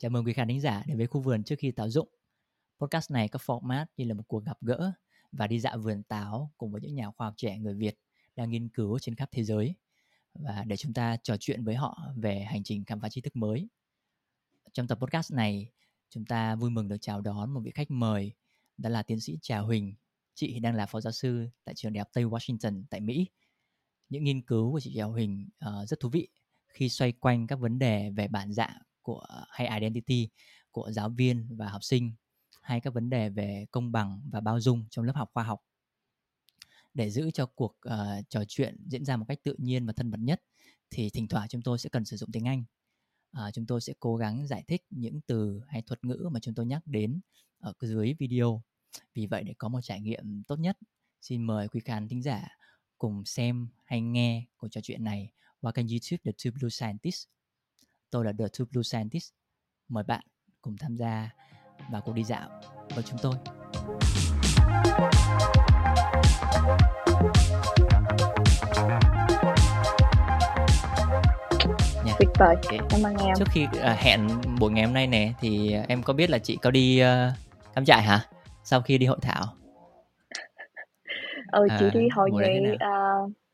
Chào mừng quý khán thính giả đến với khu vườn trước khi táo dụng Podcast này có format như là một cuộc gặp gỡ và đi dạo vườn táo cùng với những nhà khoa học trẻ người Việt đang nghiên cứu trên khắp thế giới và để chúng ta trò chuyện với họ về hành trình khám phá tri thức mới. Trong tập podcast này, chúng ta vui mừng được chào đón một vị khách mời đó là tiến sĩ Trà Huỳnh. Chị đang là phó giáo sư tại trường đại học Tây Washington tại Mỹ. Những nghiên cứu của chị Trà Huỳnh uh, rất thú vị khi xoay quanh các vấn đề về bản dạng của hay identity của giáo viên và học sinh hay các vấn đề về công bằng và bao dung trong lớp học khoa học để giữ cho cuộc uh, trò chuyện diễn ra một cách tự nhiên và thân mật nhất thì thỉnh thoảng chúng tôi sẽ cần sử dụng tiếng Anh. Uh, chúng tôi sẽ cố gắng giải thích những từ hay thuật ngữ mà chúng tôi nhắc đến ở dưới video. Vì vậy để có một trải nghiệm tốt nhất, xin mời quý khán thính giả cùng xem hay nghe cuộc trò chuyện này qua kênh YouTube The Two Blue Scientists Tôi là The Two Blue Scientist. Mời bạn cùng tham gia vào cuộc đi dạo với chúng tôi. Nha. Tuyệt vời. Okay. Cảm ơn em. Trước khi uh, hẹn buổi ngày hôm nay nè thì em có biết là chị có đi uh, cắm trại hả? Sau khi đi hội thảo. ừ, chị à, đi hội nghị uh,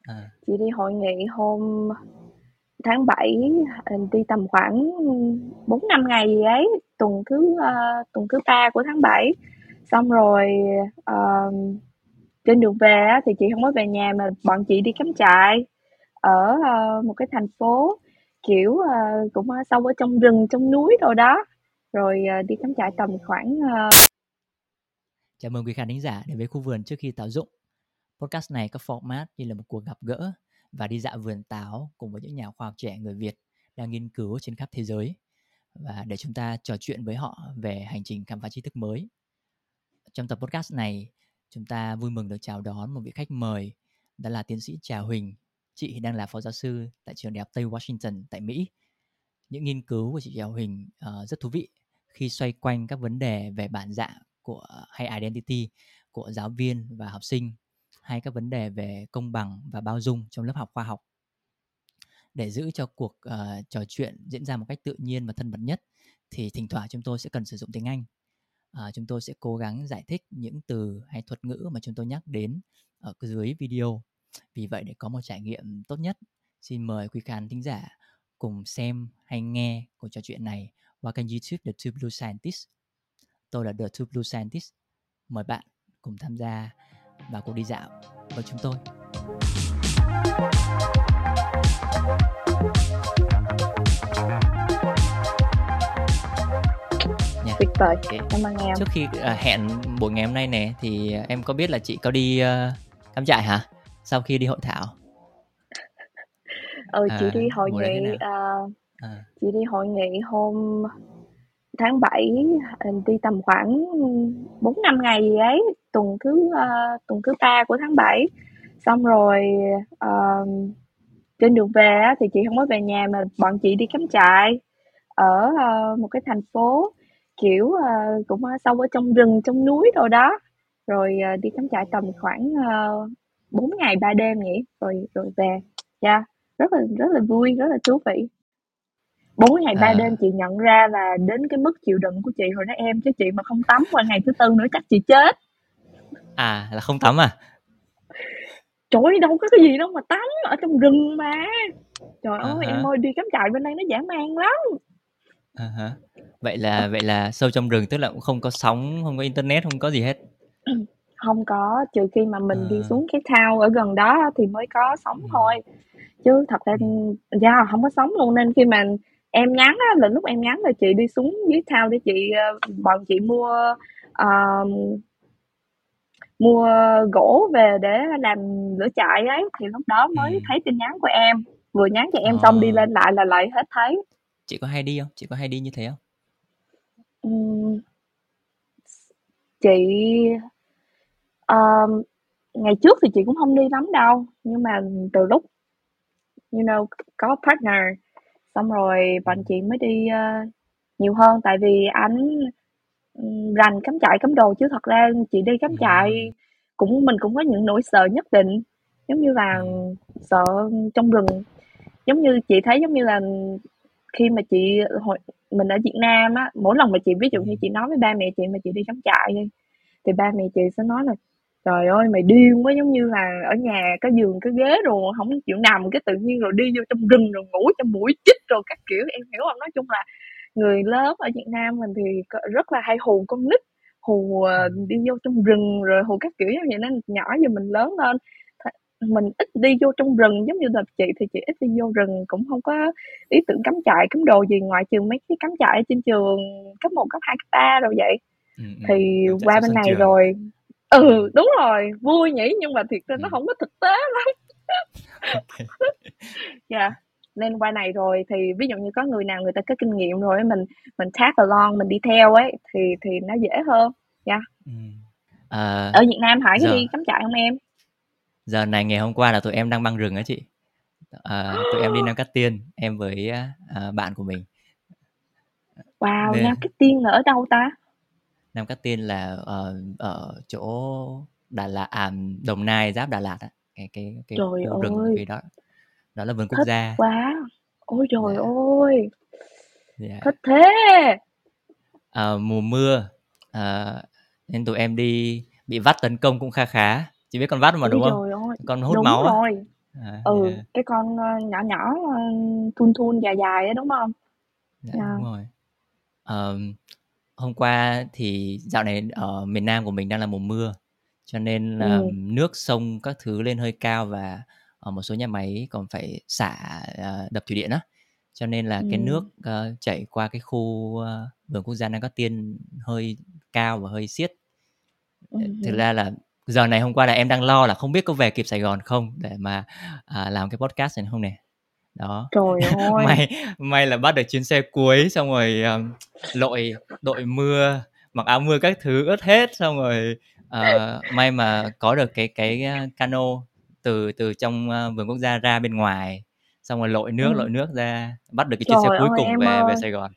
à. chị đi hội nghị hôm tháng 7 ờ, đi tầm khoảng 4 năm ngày gì ấy tuần thứ uh, tuần thứ ba của tháng 7 xong rồi uh, trên đường về thì chị không có về nhà mà bọn chị đi cắm trại ở uh, một cái thành phố kiểu uh, cũng sâu ở trong rừng trong núi rồi đó. Rồi uh, đi cắm trại tầm khoảng uh... chào mừng quý khán thính giả đến với khu vườn trước khi tạo dụng. Podcast này có format như là một cuộc gặp gỡ và đi dạo vườn táo cùng với những nhà khoa học trẻ người Việt đang nghiên cứu trên khắp thế giới và để chúng ta trò chuyện với họ về hành trình khám phá tri thức mới. Trong tập podcast này, chúng ta vui mừng được chào đón một vị khách mời đó là tiến sĩ Trà Huỳnh. Chị đang là phó giáo sư tại trường đại học Tây Washington tại Mỹ. Những nghiên cứu của chị Trà Huỳnh uh, rất thú vị khi xoay quanh các vấn đề về bản dạng của ờ, hay identity của giáo viên và học sinh hay các vấn đề về công bằng và bao dung trong lớp học khoa học để giữ cho cuộc uh, trò chuyện diễn ra một cách tự nhiên và thân mật nhất thì thỉnh thoảng chúng tôi sẽ cần sử dụng tiếng Anh. Uh, chúng tôi sẽ cố gắng giải thích những từ hay thuật ngữ mà chúng tôi nhắc đến ở dưới video. Vì vậy để có một trải nghiệm tốt nhất, xin mời quý khán thính giả cùng xem hay nghe cuộc trò chuyện này qua kênh YouTube The Two Blue Scientist. Tôi là The Two Blue Scientist. Mời bạn cùng tham gia và cuộc đi dạo với chúng tôi. Tuyệt vời. Okay. Cảm ơn em. Trước khi uh, hẹn buổi ngày hôm nay nè thì em có biết là chị có đi uh, cắm trại hả? Sau khi đi hội thảo. ừ, chị à, đi hội nghị uh, à. chị đi hội nghị hôm tháng 7 à, đi tầm khoảng 4 5 ngày gì ấy tuần thứ uh, tuần thứ ba của tháng 7 xong rồi uh, trên đường về thì chị không có về nhà mà bọn chị đi cắm trại ở uh, một cái thành phố kiểu uh, cũng sâu ở trong rừng trong núi rồi đó. Rồi uh, đi cắm trại tầm khoảng uh, 4 ngày 3 đêm nhỉ rồi rồi về. Dạ yeah, rất là rất là vui rất là thú vị bốn ngày ba à. đêm chị nhận ra là đến cái mức chịu đựng của chị rồi đó em chứ chị mà không tắm qua ngày thứ tư nữa chắc chị chết à là không tắm à trời ơi đâu có cái gì đâu mà tắm ở trong rừng mà trời ơi uh-huh. em ơi đi cắm trại bên đây nó dã man lắm uh-huh. vậy là vậy là sâu trong rừng tức là cũng không có sóng không có internet không có gì hết không có trừ khi mà mình uh. đi xuống cái thao ở gần đó thì mới có sóng uh. thôi chứ thật ra yeah, không có sóng luôn nên khi mà em nhắn á là lúc em nhắn là chị đi xuống dưới thao để chị ờ, bọn chị mua uh, mua gỗ về để làm lửa trại ấy. Thì lúc đó mới ừ. thấy tin nhắn của em. Vừa nhắn cho em à. xong đi lên lại là lại hết thấy. Chị có hay đi không? Chị có hay đi như thế không? Uhm, chị uh, ngày trước thì chị cũng không đi lắm đâu. Nhưng mà từ lúc you know có partner xong rồi bọn chị mới đi uh, nhiều hơn. Tại vì anh rành cắm trại cắm đồ chứ thật ra chị đi cắm trại cũng mình cũng có những nỗi sợ nhất định. Giống như là sợ trong rừng. Giống như chị thấy giống như là khi mà chị hồi mình ở Việt Nam á mỗi lần mà chị ví dụ như chị nói với ba mẹ chị mà chị đi cắm trại đi thì ba mẹ chị sẽ nói là trời ơi mày điên quá giống như là ở nhà có giường có ghế rồi không chịu nằm cái tự nhiên rồi đi vô trong rừng rồi ngủ trong mũi chích rồi các kiểu em hiểu không nói chung là người lớn ở Việt Nam mình thì rất là hay hù con nít hù ờ, đi vô trong rừng rồi hù các kiểu như vậy nên nhỏ giờ mình lớn lên mình ít đi vô trong rừng giống như là chị thì chị ít đi vô rừng cũng không có ý tưởng cắm trại cắm đồ gì ngoại trừ mấy cái cắm trại trên trường cấp 1, cấp 2, cấp 3 rồi vậy ừ, ừ. thì ừ, qua bên này trường. rồi ừ đúng rồi vui nhỉ nhưng mà thiệt ra nó không có thực tế lắm. Dạ yeah. nên qua này rồi thì ví dụ như có người nào người ta có kinh nghiệm rồi mình mình tag along mình đi theo ấy thì thì nó dễ hơn. Dạ. Yeah. ừ. à, ở Việt Nam Hải có đi cắm trại không em? Giờ này ngày hôm qua là tụi em đang băng rừng á chị. À, tụi em đi Nam Cát Tiên em với à, bạn của mình. Wow Nên... Nam Cát Tiên là ở đâu ta Nam Cát Tiên là ở, ở chỗ Đà Lạt à, Đồng Nai giáp Đà Lạt á cái cái cái trời rừng ơi. cái đó đó là vườn quốc gia quá ôi trời yeah. ơi yeah. thích thế à, mùa mưa à, nên tụi em đi bị vắt tấn công cũng kha khá chị biết con vắt mà đúng không ơi. con hút đúng máu rồi à, ừ yeah. cái con ờ, nhỏ nhỏ ờ, thun thun dài dài á đúng không dạ, yeah. đúng rồi um, hôm qua thì dạo này ở miền Nam của mình đang là mùa mưa cho nên là ừ. nước sông các thứ lên hơi cao và ở một số nhà máy còn phải xả uh, đập thủy điện á cho nên là ừ. cái nước uh, chảy qua cái khu vườn quốc gia Nam Cát Tiên hơi cao và hơi xiết ừ. thực ra là giờ này hôm qua là em đang lo là không biết có về kịp Sài Gòn không để mà à, làm cái podcast này không nè đó trời ơi may may là bắt được chuyến xe cuối xong rồi um, lội đội mưa mặc áo mưa các thứ ướt hết xong rồi uh, may mà có được cái cái cano từ từ trong uh, vườn quốc gia ra bên ngoài xong rồi lội nước ừ. lội nước ra bắt được cái chuyến xe cuối ơi, cùng về ơi. về Sài Gòn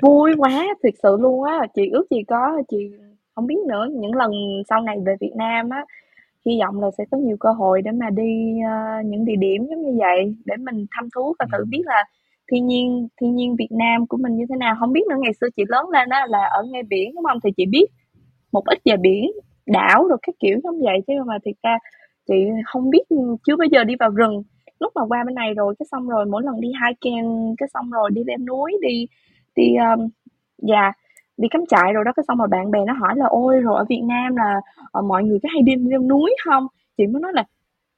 vui quá thiệt sự luôn á chị ước gì có chị không biết nữa những lần sau này về Việt Nam á hy vọng là sẽ có nhiều cơ hội để mà đi uh, những địa điểm giống như vậy để mình thăm thú và thử biết là thiên nhiên thiên nhiên Việt Nam của mình như thế nào. Không biết nữa ngày xưa chị lớn lên đó là ở ngay biển đúng không? Thì chị biết một ít về biển đảo rồi các kiểu giống vậy chứ mà thiệt ra chị không biết chưa bao giờ đi vào rừng. Lúc mà qua bên này rồi cái xong rồi mỗi lần đi hiking cái xong rồi đi lên núi đi đi um, dạ đi cắm trại rồi đó cái xong rồi bạn bè nó hỏi là ôi rồi ở Việt Nam là uh, mọi người có hay đi leo núi không? Chị mới nói là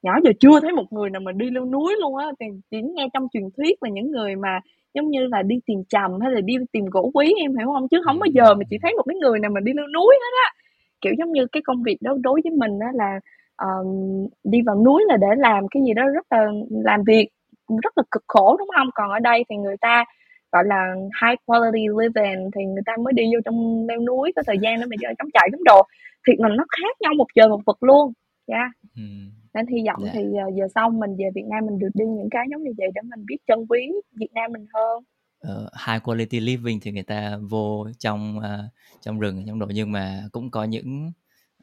nhỏ giờ chưa thấy một người nào mà đi leo núi luôn á. Thì chỉ nghe trong truyền thuyết là những người mà giống như là đi tìm trầm hay là đi tìm gỗ quý em hiểu không? Chứ không bao giờ mà chị thấy một cái người nào mà đi leo núi hết á. Kiểu giống như cái công việc đó đối với mình á là um, đi vào núi là để làm cái gì đó rất là làm việc rất là cực khổ đúng không? Còn ở đây thì người ta gọi là high quality living thì người ta mới đi vô trong leo núi có thời gian để mà chơi cắm trại cắm đồ thiệt là nó khác nhau một trời một vực luôn dạ yeah. ừ. nên hy vọng yeah. Dạ. thì uh, giờ sau mình về Việt Nam mình được đi những cái giống như vậy để mình biết trân quý Việt Nam mình hơn uh, high quality living thì người ta vô trong uh, trong rừng trong đồ nhưng mà cũng có những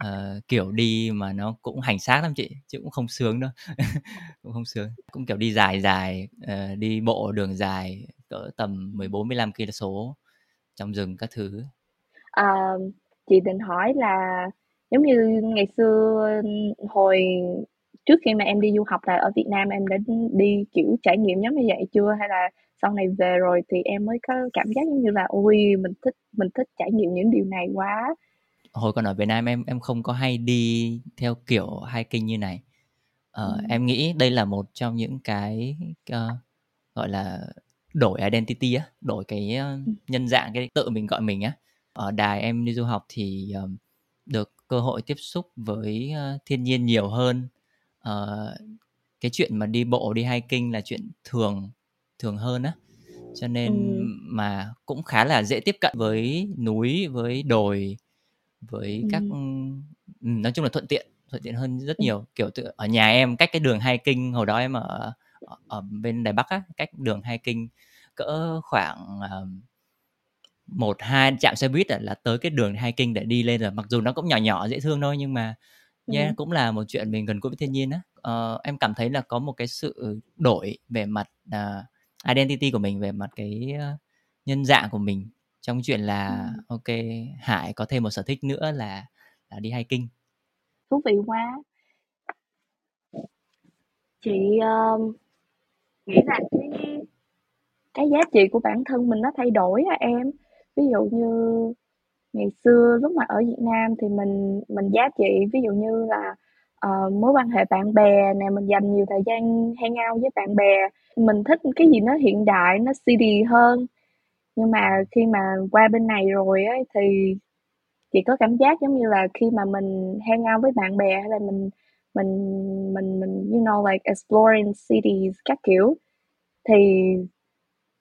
uh, kiểu đi mà nó cũng hành xác lắm chị chứ cũng không sướng đâu cũng không sướng cũng kiểu đi dài dài uh, đi bộ đường dài cỡ tầm 14 15 cây số trong rừng các thứ. À, chị định hỏi là giống như ngày xưa hồi trước khi mà em đi du học là ở Việt Nam em đã đi kiểu trải nghiệm giống như vậy chưa hay là sau này về rồi thì em mới có cảm giác giống như là ôi mình thích mình thích trải nghiệm những điều này quá hồi còn ở Việt Nam em em không có hay đi theo kiểu hiking như này ờ, ừ. em nghĩ đây là một trong những cái uh, gọi là đổi identity á đổi cái nhân dạng cái tự mình gọi mình á. Ở đài em đi du học thì uh, được cơ hội tiếp xúc với uh, thiên nhiên nhiều hơn. Uh, cái chuyện mà đi bộ đi hiking là chuyện thường thường hơn á. Cho nên ừ. mà cũng khá là dễ tiếp cận với núi với đồi với ừ. các nói chung là thuận tiện thuận tiện hơn rất nhiều. Kiểu tự, ở nhà em cách cái đường hiking hồi đó em ở ở bên đài bắc á cách đường hiking cỡ khoảng một hai chạm xe buýt là, tới cái đường hiking để đi lên rồi mặc dù nó cũng nhỏ nhỏ dễ thương thôi nhưng mà yeah, ừ. cũng là một chuyện mình gần gũi với thiên nhiên á uh, em cảm thấy là có một cái sự đổi về mặt uh, identity của mình về mặt cái nhân dạng của mình trong chuyện là ừ. ok Hải có thêm một sở thích nữa là là đi hiking thú vị quá chị uh, nghĩ là cái cái giá trị của bản thân mình nó thay đổi à em. Ví dụ như ngày xưa lúc mà ở Việt Nam thì mình mình giá trị ví dụ như là uh, mối quan hệ bạn bè nè mình dành nhiều thời gian hang out với bạn bè. Mình thích cái gì nó hiện đại nó city hơn. Nhưng mà khi mà qua bên này rồi ấy thì chị có cảm giác giống như là khi mà mình hang out với bạn bè hay là mình mình mình mình you know like exploring cities các kiểu thì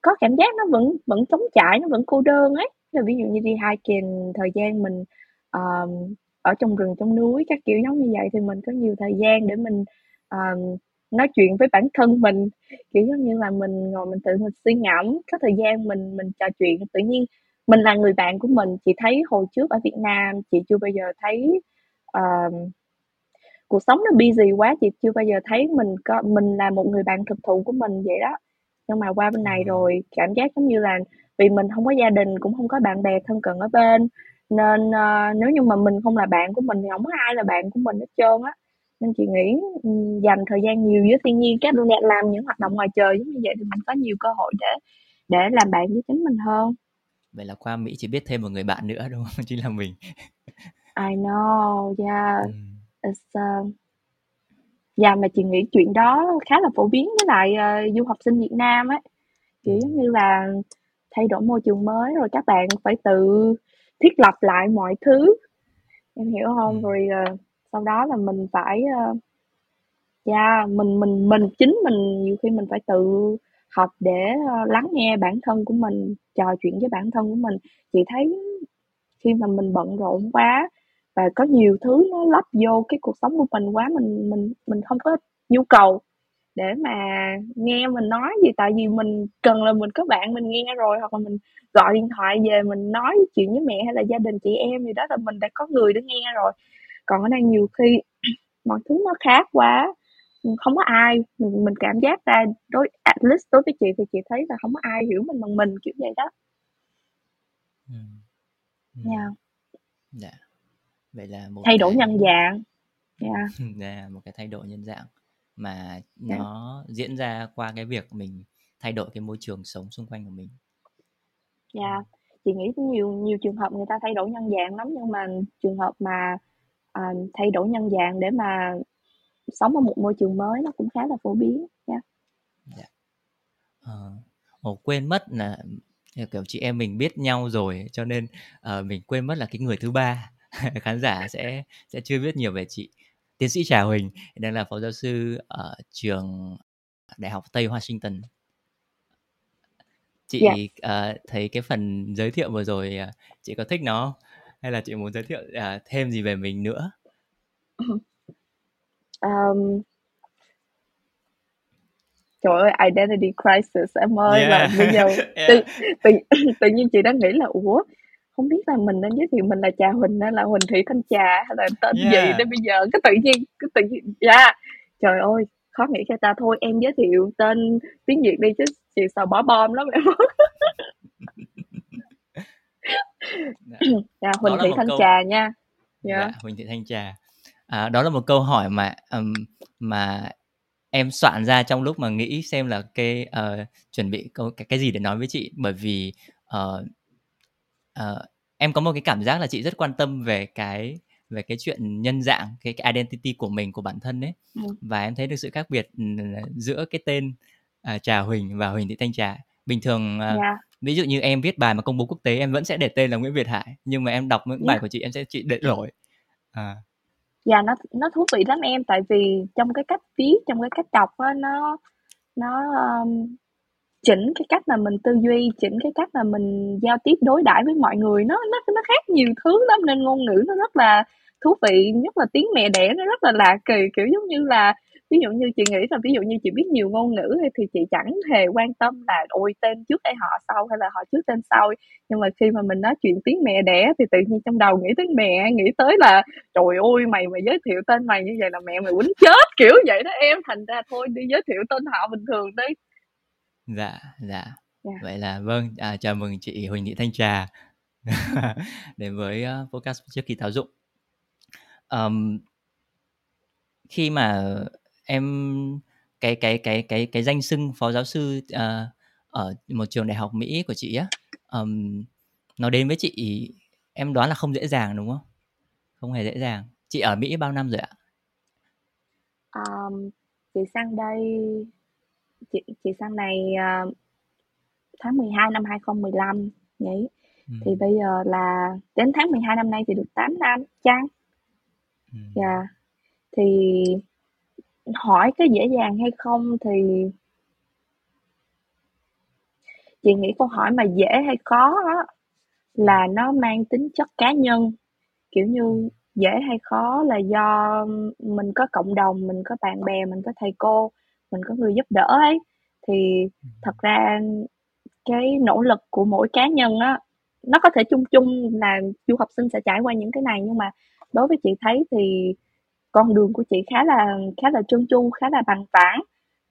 có cảm giác nó vẫn vẫn trống trải nó vẫn cô đơn ấy. Là ví dụ như đi hiking thời gian mình um, ở trong rừng trong núi các kiểu giống như vậy thì mình có nhiều thời gian để mình um, nói chuyện với bản thân mình. Kiểu giống như là mình ngồi mình tự mình suy ngẫm có thời gian mình mình trò chuyện. Tự nhiên mình là người bạn của mình chị thấy hồi trước ở Việt Nam chị chưa bao giờ thấy um, cuộc sống nó busy quá chị chưa bao giờ thấy mình có mình là một người bạn thực thụ của mình vậy đó. Nhưng mà qua bên này rồi cảm giác giống như là vì mình không có gia đình cũng không có bạn bè thân cận ở bên nên uh, nếu như mà mình không là bạn của mình thì không có ai là bạn của mình hết trơn á. Nên chị nghĩ dành thời gian nhiều với thiên nhiên các làm những hoạt động ngoài trời giống như vậy thì mình có nhiều cơ hội để để làm bạn với chính mình hơn. Vậy là qua Mỹ chỉ biết thêm một người bạn nữa đúng không? Chính là mình. I know yeah. Mm. It's uh, yeah mà chị nghĩ chuyện đó khá là phổ biến với lại uh, du học sinh Việt Nam ấy. Kiểu giống như là thay đổi môi trường mới rồi các bạn phải tự thiết lập lại mọi thứ. Em hiểu không? Ừ. rồi uh, sau đó là mình phải uh, yeah, mình mình mình chính mình nhiều khi mình phải tự học để uh, lắng nghe bản thân của mình trò chuyện với bản thân của mình. Chị thấy khi mà mình bận rộn quá và có nhiều thứ nó lắp vô cái cuộc sống của mình quá mình mình mình không có nhu cầu để mà nghe mình nói gì tại vì mình cần là mình có bạn mình nghe rồi hoặc là mình gọi điện thoại về mình nói chuyện với mẹ hay là gia đình chị em gì đó là mình đã có người để nghe rồi còn ở đây nhiều khi mọi thứ nó khác quá không có ai mình, mình cảm giác ra đối at least đối với chị thì chị thấy là không có ai hiểu mình bằng mình kiểu vậy đó ừ. Ừ. Yeah. Dạ. vậy là một thay đổi nhân dạng yeah. yeah, một cái thay đổi nhân dạng mà yeah. nó diễn ra qua cái việc mình thay đổi cái môi trường sống xung quanh của mình dạ yeah. chị nghĩ nhiều nhiều trường hợp người ta thay đổi nhân dạng lắm nhưng mà trường hợp mà à, thay đổi nhân dạng để mà sống ở một môi trường mới nó cũng khá là phổ biến nha yeah. yeah. ờ, ồ, quên mất là kiểu chị em mình biết nhau rồi cho nên uh, mình quên mất là cái người thứ ba khán giả sẽ sẽ chưa biết nhiều về chị tiến sĩ Trà Huỳnh đang là phó giáo sư ở trường Đại học Tây Washington chị yeah. uh, thấy cái phần giới thiệu vừa rồi uh, chị có thích nó hay là chị muốn giới thiệu uh, thêm gì về mình nữa um, trời ơi identity crisis em ơi yeah. là bây giờ yeah. tự, tự, tự nhiên chị đã nghĩ là ủa không biết là mình nên giới thiệu mình là trà huỳnh hay là huỳnh thị thanh trà hay là tên yeah. gì để bây giờ cái tự nhiên cái tự nhiên dạ yeah. trời ơi khó nghĩ cho ta thôi em giới thiệu tên tiếng việt đi chứ chị sợ bỏ bom lắm em dạ huỳnh thị thanh câu... trà nha yeah. dạ, huỳnh thị thanh trà à, đó là một câu hỏi mà um, mà em soạn ra trong lúc mà nghĩ xem là cái uh, chuẩn bị câu cái, cái gì để nói với chị bởi vì uh, uh, em có một cái cảm giác là chị rất quan tâm về cái về cái chuyện nhân dạng cái, cái identity của mình của bản thân ấy ừ. và em thấy được sự khác biệt ừ, giữa cái tên uh, trà huỳnh và huỳnh thị thanh trà bình thường uh, yeah. Dạ. ví dụ như em viết bài mà công bố quốc tế em vẫn sẽ để tên là nguyễn việt hải nhưng mà em đọc những yeah. bài dạ. của chị em sẽ chị để đổi à Dạ nó nó thú vị lắm em tại vì trong cái cách viết, trong cái cách đọc á nó nó, ờm, chỉnh cái cách mà mình tư duy, chỉnh cái cách mà mình giao tiếp đối đãi với mọi người. Nó nó nó khác nhiều thứ lắm nên ngôn ngữ nó rất là thú vị, nhất là tiếng mẹ đẻ nó rất là lạ kỳ, kiểu giống như là ví dụ như chị nghĩ là ví dụ như chị biết nhiều ngôn ngữ thì chị chẳng hề quan tâm là ôi tên trước hay họ sau hay là họ trước tên sau. Nhưng mà khi mà mình nói chuyện tiếng mẹ đẻ thì tự nhiên trong đầu nghĩ tới mẹ nghĩ tới là trời ơi mày mày giới thiệu tên mày như vậy là mẹ mày quýnh chết. Kiểu vậy đó em. Thành ra thôi đi giới thiệu tên họ bình thường đi dạ dạ. Yeah. Dạ. vậy là vâng à, chào mừng chị Huỳnh Thị Thanh Trà. Đến với uh, podcast trước khi tháo dụng um, khi mà em cái cái cái cái cái danh xưng phó giáo sư uh, ở một trường đại học Mỹ của chị á um, nó đến với chị em đoán là không dễ dàng đúng không? Không hề dễ dàng. Chị ở Mỹ bao năm rồi ạ? Um, chị sang đây chị chị sang này uh, tháng 12 năm 2015 nhỉ ừ. thì bây giờ là đến tháng 12 năm nay thì được 8 năm chăng ừ. dạ yeah. thì hỏi cái dễ dàng hay không thì chị nghĩ câu hỏi mà dễ hay khó á, là nó mang tính chất cá nhân kiểu như dễ hay khó là do mình có cộng đồng mình có bạn bè mình có thầy cô mình có người giúp đỡ ấy. Thì thật ra cái nỗ lực của mỗi cá nhân á nó có thể chung chung là du học sinh sẽ trải qua những cái này nhưng mà đối với chị thấy thì con đường của chị khá là khá là trơn tru khá là bằng phẳng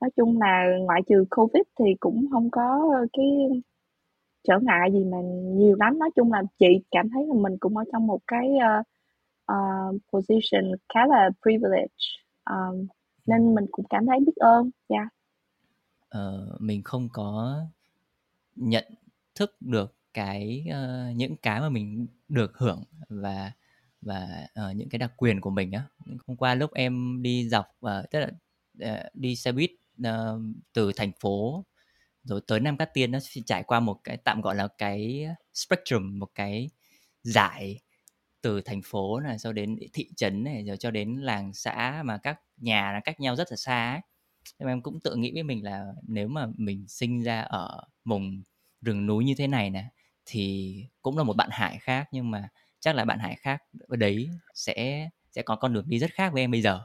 nói chung là ngoại trừ covid thì cũng không có cái trở ngại gì mà nhiều lắm. Nói chung là chị cảm thấy là mình cũng ở trong một cái uh, uh, position khá là privilege um, nên mình cũng cảm thấy biết ơn dạ yeah. ờ, mình không có nhận thức được cái uh, những cái mà mình được hưởng và và uh, những cái đặc quyền của mình á hôm qua lúc em đi dọc và uh, tức là uh, đi xe buýt uh, từ thành phố rồi tới Nam Cát Tiên nó sẽ trải qua một cái tạm gọi là cái spectrum một cái giải từ thành phố này cho đến thị trấn này rồi cho đến làng xã mà các nhà nó cách nhau rất là xa ấy. Nên em cũng tự nghĩ với mình là nếu mà mình sinh ra ở vùng rừng núi như thế này nè thì cũng là một bạn hải khác nhưng mà chắc là bạn hải khác ở đấy sẽ sẽ có con đường đi rất khác với em bây giờ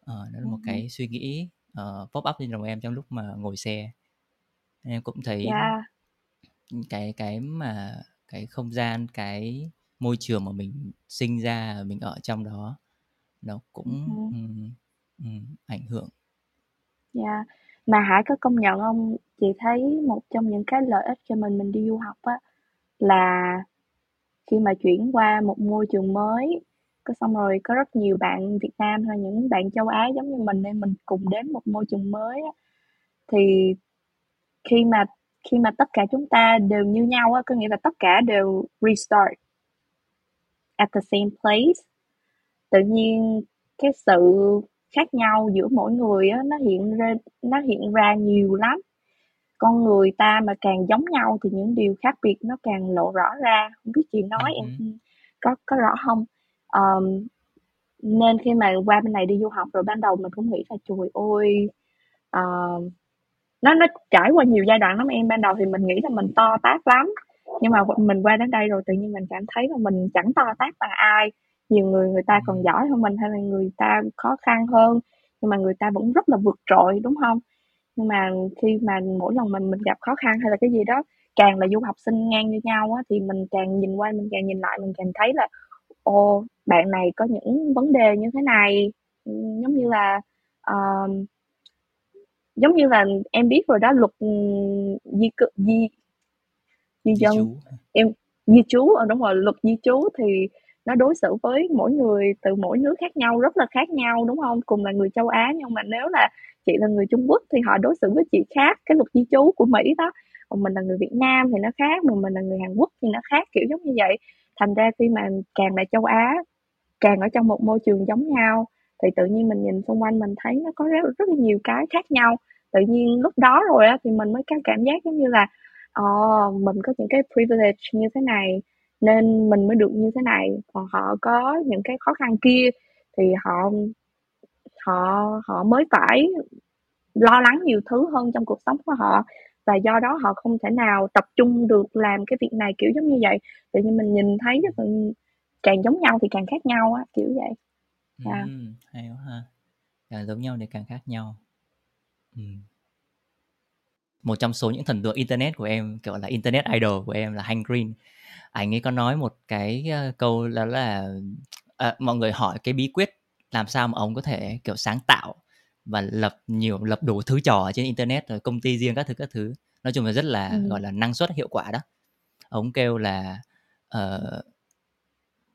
ờ, đó là một cái suy nghĩ uh, pop up trên đầu em trong lúc mà ngồi xe em cũng thấy yeah. cái cái mà cái không gian cái môi trường mà mình sinh ra mình ở trong đó nó cũng uh-huh. um, um, ảnh hưởng. Dạ. Yeah. Mà Hải có công nhận không? Chị thấy một trong những cái lợi ích cho mình mình đi du học á là khi mà chuyển qua một môi trường mới có xong rồi có rất nhiều bạn Việt Nam hay những bạn châu Á giống như mình nên mình cùng đến một môi trường mới á, thì khi mà khi mà tất cả chúng ta đều như nhau á có nghĩa là tất cả đều restart at the same place. Tự nhiên cái sự khác nhau giữa mỗi người á nó hiện ra nó hiện ra nhiều lắm. Con người ta mà càng giống nhau thì những điều khác biệt nó càng lộ rõ ra. Không biết chị nói em ừ. có có rõ không? Um, nên khi mà qua bên này đi du học rồi ban đầu mình cũng nghĩ là trời ơi uh, nó nó trải qua nhiều giai đoạn lắm em. Ban đầu thì mình nghĩ là mình to tát lắm nhưng mà mình qua đến đây rồi tự nhiên mình cảm thấy là mình chẳng to tát bằng ai. Nhiều người người ta còn giỏi hơn mình hay là người ta khó khăn hơn nhưng mà người ta vẫn rất là vượt trội đúng không? Nhưng mà khi mà mỗi lần mình mình gặp khó khăn hay là cái gì đó càng là du học sinh ngang như nhau á thì mình càng nhìn qua mình càng nhìn lại mình càng thấy là ô bạn này có những vấn đề như thế này. Giống như là uh, giống như là em biết rồi đó luật di cư di di dân. em di trú ờ, đúng rồi luật di trú thì nó đối xử với mỗi người từ mỗi nước khác nhau rất là khác nhau đúng không? Cùng là người châu Á nhưng mà nếu là chị là người Trung Quốc thì họ đối xử với chị khác cái luật di trú của Mỹ đó. Còn mình là người Việt Nam thì nó khác mà mình là người Hàn Quốc thì nó khác kiểu giống như vậy. Thành ra khi mà càng là châu Á càng ở trong một môi trường giống nhau thì tự nhiên mình nhìn xung quanh mình thấy nó có rất, rất là nhiều cái khác nhau. Tự nhiên lúc đó rồi á thì mình mới có cảm giác giống như là ờ mình có những cái privilege như thế này nên mình mới được như thế này. Còn họ có những cái khó khăn kia thì họ họ họ mới phải lo lắng nhiều thứ hơn trong cuộc sống của họ và do đó họ không thể nào tập trung được làm cái việc này kiểu giống như vậy. Tự nhiên mình nhìn thấy càng giống nhau thì càng khác nhau á kiểu vậy. Yeah. ừ, hay quá ha. Càng giống nhau thì càng khác nhau. Ừ. một trong số những thần tượng internet của em kiểu là internet idol của em là Hank Green. Anh ấy có nói một cái uh, câu đó là uh, mọi người hỏi cái bí quyết làm sao mà ông có thể kiểu sáng tạo và lập nhiều lập đủ thứ trò ở trên internet rồi công ty riêng các thứ các thứ. Nói chung là rất là ừ. gọi là năng suất hiệu quả đó. Ông kêu là uh,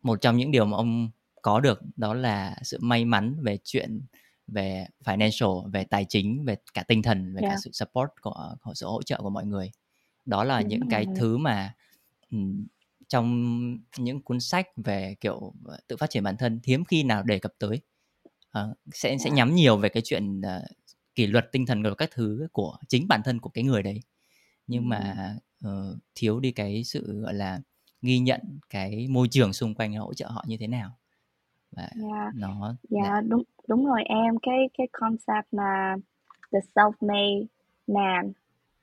một trong những điều mà ông có được đó là sự may mắn về chuyện về financial về tài chính về cả tinh thần về yeah. cả sự support của, của sự hỗ trợ của mọi người đó là Đúng những rồi. cái thứ mà trong những cuốn sách về kiểu tự phát triển bản thân hiếm khi nào đề cập tới uh, sẽ yeah. sẽ nhắm nhiều về cái chuyện uh, kỷ luật tinh thần và các thứ của chính bản thân của cái người đấy nhưng mà uh, thiếu đi cái sự gọi là ghi nhận cái môi trường xung quanh hỗ trợ họ như thế nào và yeah. nó dạ yeah, đúng đúng rồi em cái cái concept mà the self made man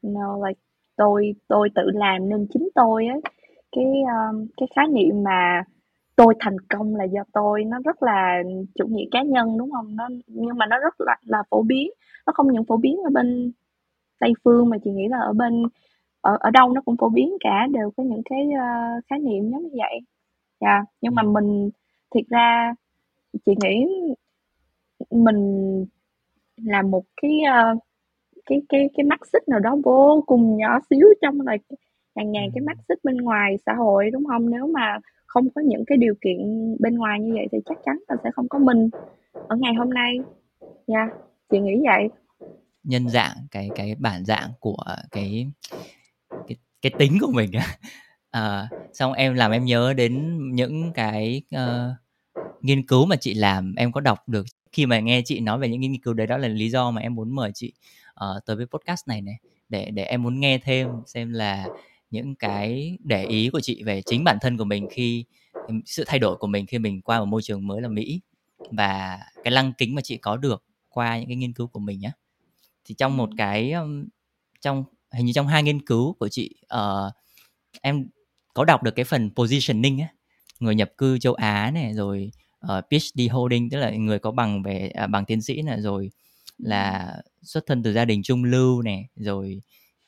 you know like tôi tôi tự làm nên chính tôi ấy cái um, cái khái niệm mà tôi thành công là do tôi nó rất là chủ nghĩa cá nhân đúng không? Nó nhưng mà nó rất là là phổ biến. Nó không những phổ biến ở bên tây phương mà chị nghĩ là ở bên ở ở đâu nó cũng phổ biến cả đều có những cái uh, khái niệm giống như vậy. Dạ yeah. nhưng mà mình thiệt ra chị nghĩ mình là một cái ờ, cái cái cái mắt xích nào đó vô cùng nhỏ xíu trong là hàng ngàn cái mắt xích bên ngoài xã hội đúng không? Nếu mà không có những cái điều kiện bên ngoài như vậy thì chắc chắn là sẽ không có mình ở ngày hôm nay. Nha yeah, chị nghĩ vậy. Nhân dạng cái cái bản dạng của cái cái cái tính của mình à, xong em làm em nhớ đến những cái uh, nghiên cứu mà chị làm em có đọc được khi mà nghe chị nói về những nghiên cứu đấy đó là lý do mà em muốn mời chị uh, tới với podcast này này để để em muốn nghe thêm xem là những cái để ý của chị về chính bản thân của mình khi sự thay đổi của mình khi mình qua một môi trường mới là Mỹ và cái lăng kính mà chị có được qua những cái nghiên cứu của mình nhé thì trong một cái trong hình như trong hai nghiên cứu của chị uh, em có đọc được cái phần positioning á người nhập cư châu Á này rồi uh, ờ, PhD holding tức là người có bằng về à, bằng tiến sĩ này rồi là xuất thân từ gia đình trung lưu này rồi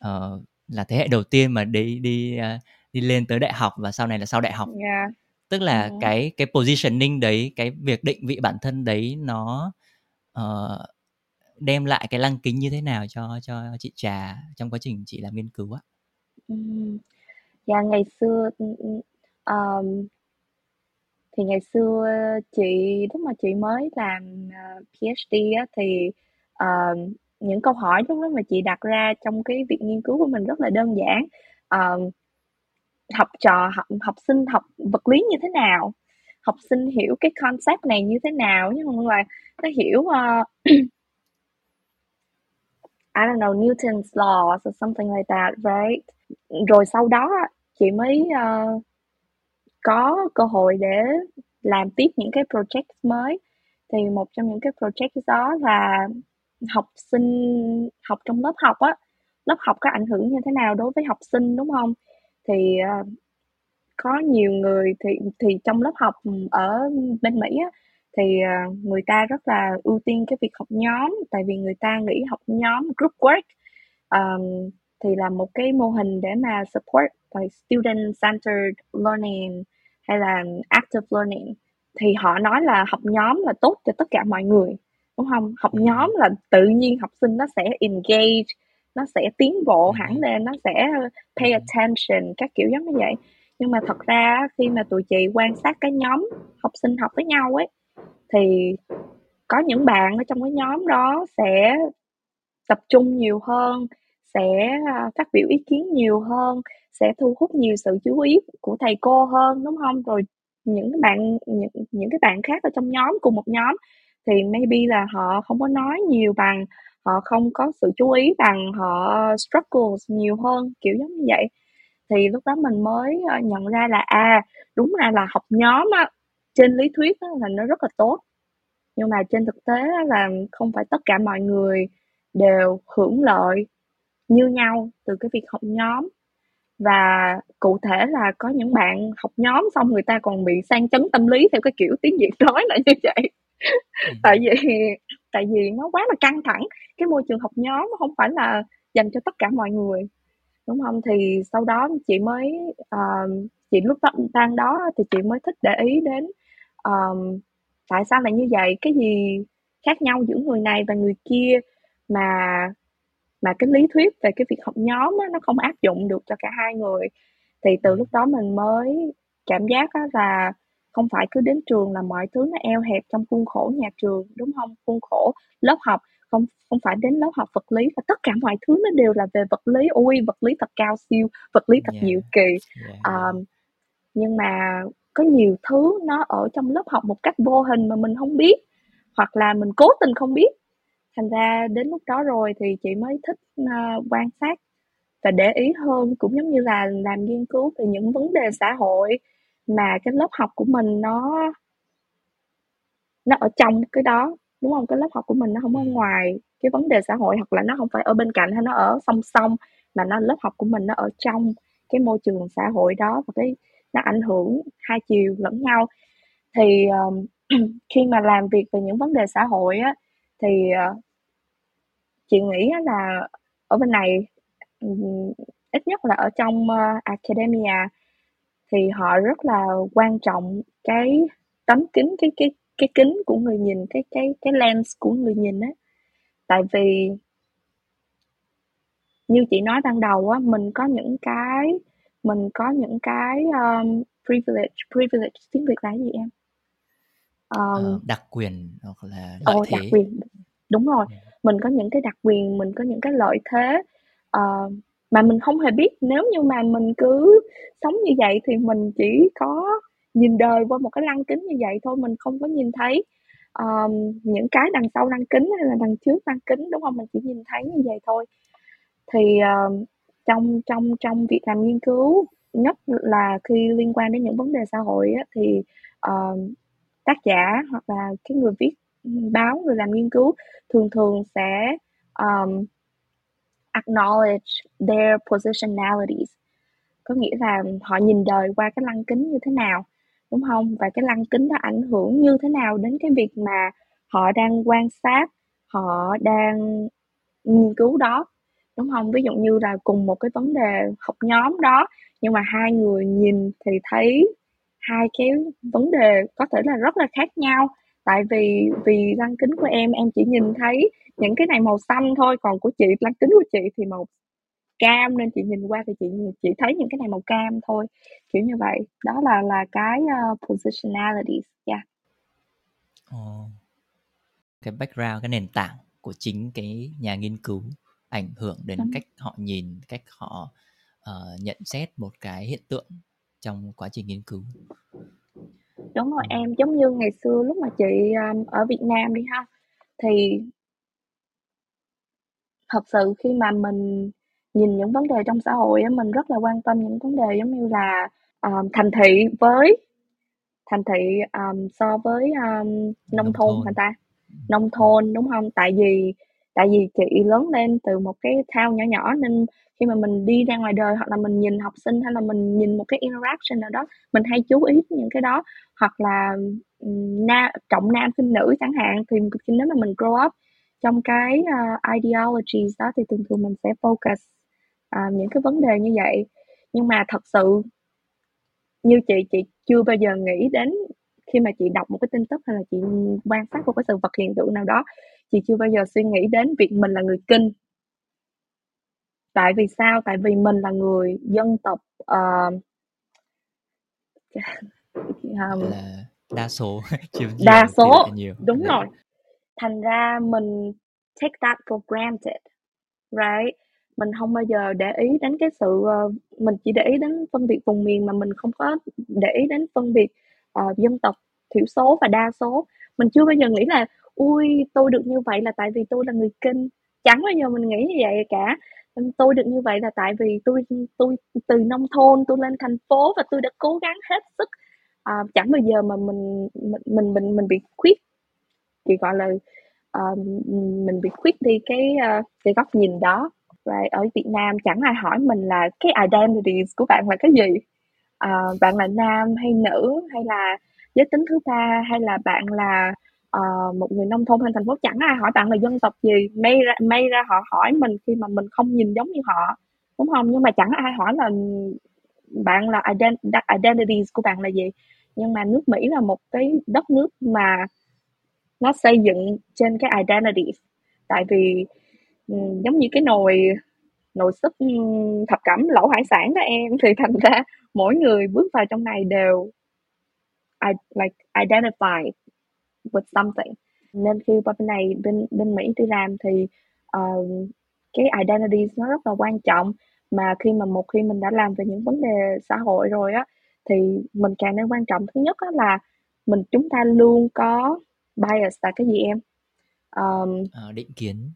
uh, là thế hệ đầu tiên mà đi đi uh, đi lên tới đại học và sau này là sau đại học yeah. tức là yeah. cái cái positioning đấy cái việc định vị bản thân đấy nó uh, đem lại cái lăng kính như thế nào cho cho chị trà trong quá trình chị làm nghiên cứu á ừ. dạ ngày xưa um, thì ngày xưa chị lúc mà chị mới làm ờ, uh, PhD á, thì uh, những câu hỏi lúc đó mà chị đặt ra trong cái việc nghiên cứu của mình rất là đơn giản. Uh, học trò học học sinh học vật lý như thế nào? Học sinh hiểu cái concept này như thế nào? Nhưng mà là nó hiểu uh, I don't know Newton's laws or something like that right? Rồi sau đó chị mới uh, có cơ hội để làm tiếp những cái project mới. Thì một trong những cái project đó là học sinh học trong lớp học á. Lớp học có ảnh hưởng như thế nào đối với học sinh đúng không? Thì ờ, có nhiều người thì thì trong lớp học ở bên Mỹ á, thì ờ, người ta rất là ưu tiên cái việc học nhóm tại vì người ta nghĩ học nhóm group work um, thì là một cái mô hình để mà support like student centered learning hay là active learning thì họ nói là học nhóm là tốt cho tất cả mọi người đúng không học ừ. nhóm là tự nhiên học sinh nó sẽ engage nó sẽ tiến bộ ừ. hẳn lên nó sẽ pay attention các kiểu giống như vậy nhưng mà thật ra khi mà tụi chị quan sát cái nhóm học sinh học với nhau ấy thì có những bạn ở trong cái nhóm đó sẽ tập trung nhiều hơn sẽ à, phát biểu ý kiến nhiều hơn sẽ thu hút nhiều sự chú ý của thầy cô hơn đúng không? Rồi những bạn những, những cái bạn khác ở trong nhóm cùng một nhóm thì maybe là họ không có nói nhiều bằng họ không có sự chú ý bằng họ struggle nhiều hơn kiểu giống như vậy. Thì lúc đó mình mới ờ, nhận ra là à đúng ra là học nhóm á trên lý thuyết á, là nó rất là tốt. Nhưng mà trên thực tế là không phải tất cả mọi người đều hưởng lợi như nhau từ cái việc học nhóm và cụ thể là có những bạn học nhóm xong người ta còn bị sang chấn tâm lý theo cái kiểu tiếng việt nói là như vậy. Tại vì tại vì nó quá là căng thẳng. Cái môi trường học nhóm nó không phải là dành cho tất cả mọi người đúng không? Thì sau đó chị mới uh, chị lúc đó, đang đó thì chị mới thích để ý đến um, tại sao lại như vậy? Cái gì khác nhau giữa người này và người kia mà mà cái lý thuyết về cái việc học nhóm á, nó không áp dụng được cho cả hai người. Thì từ lúc đó mình mới cảm giác á, là không phải cứ đến trường là mọi thứ nó eo hẹp trong khuôn khổ nhà trường đúng không? Khuôn khổ lớp học không không phải đến lớp học vật lý và tất cả mọi thứ nó đều là về vật lý. Ui vật lý thật cao siêu vật lý thật yeah. diệu kỳ. yeah. um, nhưng mà có nhiều thứ nó ở trong lớp học một cách vô hình mà mình không biết hoặc là mình cố tình không biết thành ra đến lúc đó rồi thì chị mới thích uh, quan sát và để ý hơn cũng giống như là làm nghiên cứu về những vấn đề xã hội mà cái lớp học của mình nó nó ở trong cái đó đúng không? Cái lớp học của mình nó không ở ngoài cái vấn đề xã hội hoặc là nó không phải ở bên cạnh hay nó ở song song mà nó lớp học của mình nó ở trong cái môi trường xã hội đó và cái nó ảnh hưởng hai chiều lẫn nhau. Thì um, khi mà làm việc về những vấn đề xã hội á thì ờ, chị nghĩ là ở bên này ít nhất là ở trong ờ, academia thì họ rất là quan trọng cái tấm kính cái cái cái kính của người nhìn cái cái cái lens của người nhìn á. Tại vì như chị nói ban đầu á mình có những cái mình có những cái um, privilege privilege tiếng việt là gì em? Um, uh, đặc quyền hoặc là lợi thế. đặc quyền. Đúng rồi yeah. mình có những cái đặc quyền mình có những cái lợi thế. Uh, mà mình không hề biết nếu như mà mình cứ sống như vậy thì mình chỉ có nhìn đời qua một cái lăng kính như vậy thôi mình không có nhìn thấy um, những cái đằng sau lăng kính hay là đằng trước lăng kính đúng không? Mình chỉ nhìn thấy như vậy thôi. Thì uh, trong trong trong việc làm nghiên cứu nhất là khi liên quan đến những vấn đề xã hội á, thì uh, tác giả hoặc là cái người viết báo người làm nghiên cứu thường thường sẽ um, acknowledge their positionalities. Có nghĩa là họ nhìn đời qua cái lăng kính như thế nào đúng không? Và cái lăng kính đó ảnh hưởng như thế nào đến cái việc mà họ đang quan sát họ đang nghiên cứu đó đúng không? Ví dụ như là cùng một cái vấn đề học nhóm đó nhưng mà hai người nhìn thì thấy hai cái vấn đề có thể là rất là khác nhau tại vì vì lăng kính của em em chỉ nhìn thấy những cái này màu xanh thôi còn của chị lăng kính của chị thì màu cam nên chị nhìn qua thì chị chỉ thấy những cái này màu cam thôi kiểu như vậy đó là là cái uh, positionalities yeah oh. cái background cái nền tảng của chính cái nhà nghiên cứu ảnh hưởng đến Đúng. cách họ nhìn cách họ uh, nhận xét một cái hiện tượng trong quá trình nghiên cứu? Đúng rồi em giống như ngày xưa lúc mà chị um, ở Việt Nam đi ha thì thật sự khi mà mình nhìn những vấn đề trong xã hội á, mình rất là quan tâm những vấn đề giống như là um, thành thị với thành thị um, so với um, nông thôn người ta? Nông thôn đúng không? Tại vì tại vì chị lớn lên từ một cái thao nhỏ nhỏ nên khi mà mình đi ra ngoài đời hoặc là mình nhìn học sinh hay là mình nhìn một cái interaction nào đó mình hay chú ý những cái đó. Hoặc là na, trọng nam sinh nữ chẳng hạn thì nếu mà mình grow up trong cái uh, ideologies đó thì thường thường mình sẽ focus uh, những cái vấn đề như vậy. Nhưng mà thật sự như chị chị chưa bao giờ nghĩ đến khi mà chị đọc một cái tin tức hay là chị quan sát một cái sự vật hiện tượng nào đó chị chưa bao giờ suy nghĩ đến việc mình là người kinh. Tại vì sao? Tại vì mình là người dân tộc uh, um, là đa số chiếm đa số. nhiều. Đúng Đấy. rồi. Thành ra mình take that for granted right? Mình không bao giờ để ý đến cái sự uh, mình chỉ để ý đến phân biệt vùng miền mà mình không có để ý đến phân biệt uh, dân tộc thiểu số và đa số. Mình chưa bao giờ nghĩ là ui tôi được như vậy là tại vì tôi là người kinh. Chẳng bao giờ mình nghĩ như vậy cả. Tôi được như vậy là tại vì tôi tôi từ nông thôn tôi lên thành phố và tôi đã cố gắng hết sức. À, chẳng bao giờ mà mình mình mình mình bị khuyết. Thì gọi là uh, mình bị khuyết đi cái uh, cái góc nhìn đó. Right. ở Việt Nam chẳng ai hỏi mình là cái identity của bạn là cái gì? Uh, bạn là nam hay nữ? Hay là giới tính thứ ba? Hay là bạn là uh, một người nông thôn hay thành phố chẳng ai hỏi bạn là dân tộc gì. May ra may ra họ hỏi mình khi mà mình không nhìn giống như họ đúng không? Nhưng mà chẳng ai hỏi là bạn là ident- identities của bạn là gì. Nhưng mà nước Mỹ là một cái đất nước mà nó xây dựng trên cái identity tại vì ừ, giống như cái nồi nồi súp ừ, thập cẩm lẩu hải sản đó em thì thành ra mỗi người bước vào trong này đều I, like identify with something. Nên khi qua bên này bên bên Mỹ đi làm thì uh, cái identity nó rất là quan trọng. Mà khi mà một khi mình đã làm về những vấn đề xã hội rồi á thì mình càng nên quan trọng. Thứ nhất á là mình chúng ta luôn có bias là cái gì em? Um, à, định kiến.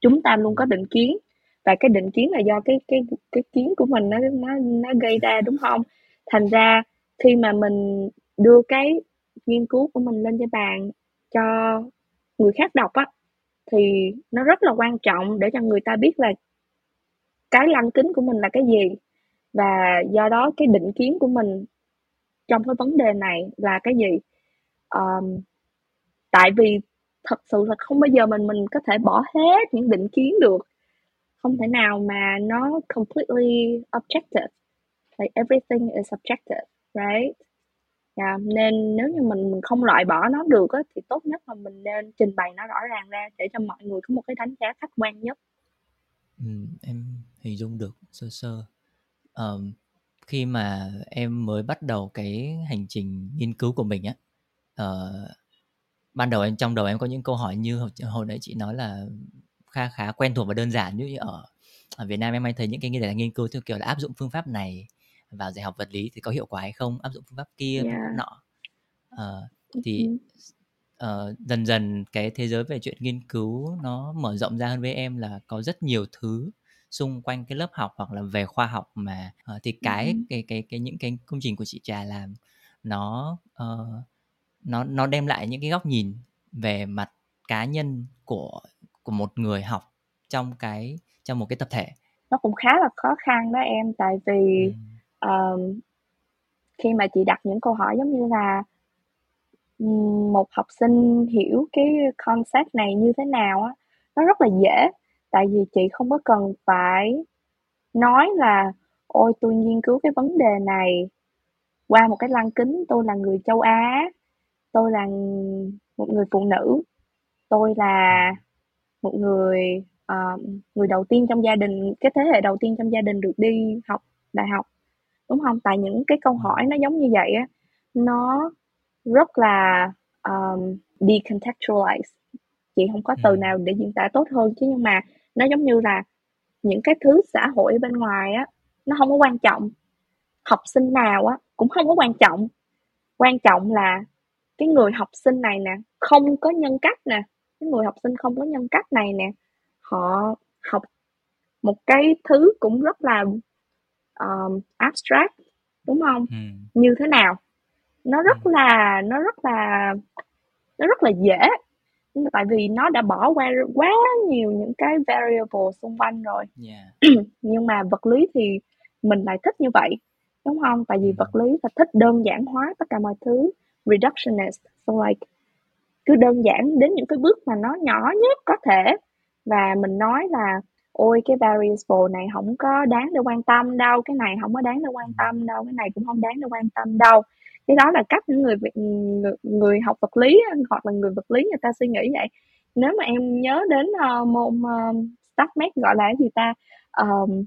chúng ta luôn có định kiến. Và cái định kiến là do cái cái cái kiến của mình nó nó nó gây ra đúng không? Thành ra khi mà mình đưa cái nghiên cứu của mình lên trên bàn cho người khác đọc á thì nó rất là quan trọng để cho người ta biết là cái lăng kính của mình là cái gì. Và do đó cái định kiến của mình trong cái vấn đề này là cái gì? Um, tại vì thật sự là không bao giờ mình mình có thể bỏ hết những định kiến được. Không thể nào mà nó completely objective. Like everything is subjective right? Yeah, nên nếu như mình mình không loại bỏ nó được á, thì tốt nhất là mình nên trình bày nó rõ ràng ra để cho mọi người có một cái đánh giá khách quan nhất. Ừ, em hình dung được sơ sơ. Um, khi mà em mới bắt đầu cái hành trình nghiên cứu của mình á uh, ban đầu em trong đầu em có những câu hỏi như hồi, hồi nãy chị nói là khá khá quen thuộc và đơn giản như ở ở Việt Nam em hay thấy những cái như là nghiên cứu theo kiểu là áp dụng phương pháp này vào dạy học vật lý thì có hiệu quả hay không áp dụng phương pháp kia yeah. phương pháp nọ uh, thì uh, dần dần cái thế giới về chuyện nghiên cứu nó mở rộng ra hơn với em là có rất nhiều thứ xung quanh cái lớp học hoặc là về khoa học mà uh, thì cái uh-huh. cái cái cái những cái công trình của chị trà làm nó uh, nó nó đem lại những cái góc nhìn về mặt cá nhân của của một người học trong cái trong một cái tập thể nó cũng khá là khó khăn đó em tại vì ừ um, khi mà chị đặt những câu hỏi giống như là một học sinh hiểu cái concept này như thế nào á nó rất là dễ. Tại vì chị không có cần phải nói là ôi tôi nghiên cứu cái vấn đề này qua một cái lăng kính tôi là người châu Á tôi là một người phụ nữ tôi là một người uh, người đầu tiên trong gia đình cái thế hệ đầu tiên trong gia đình được đi học đại học đúng không? Tại những cái câu hỏi nó giống như vậy á nó rất là um, decontextualize chị không có từ nào để diễn tả tốt hơn chứ nhưng mà nó giống như là những cái thứ xã hội bên ngoài á nó không có quan trọng học sinh nào á cũng không có quan trọng. Quan trọng là cái người học sinh này nè không có nhân cách nè cái người học sinh không có nhân cách này nè họ học một cái thứ cũng rất là um, abstract đúng không ừ. như thế nào nó rất ừ. là nó rất là nó rất là dễ tại vì nó đã bỏ qua quá nhiều những cái variable xung quanh rồi yeah. nhưng mà vật lý thì mình lại thích như vậy đúng không tại vì ừ. vật lý là thích đơn giản hóa tất cả mọi thứ reductionist so like cứ đơn giản đến những cái bước mà nó nhỏ nhất có thể và mình nói là ôi cái variable này không có đáng để quan tâm đâu cái này không có đáng để quan tâm đâu cái này cũng không đáng để quan tâm đâu. Cái đó là cách những người người, người học vật lý hoặc là người vật lý người ta suy nghĩ vậy. Nếu mà em nhớ đến uh, môn uh, StatMed gọi là cái gì ta? Um,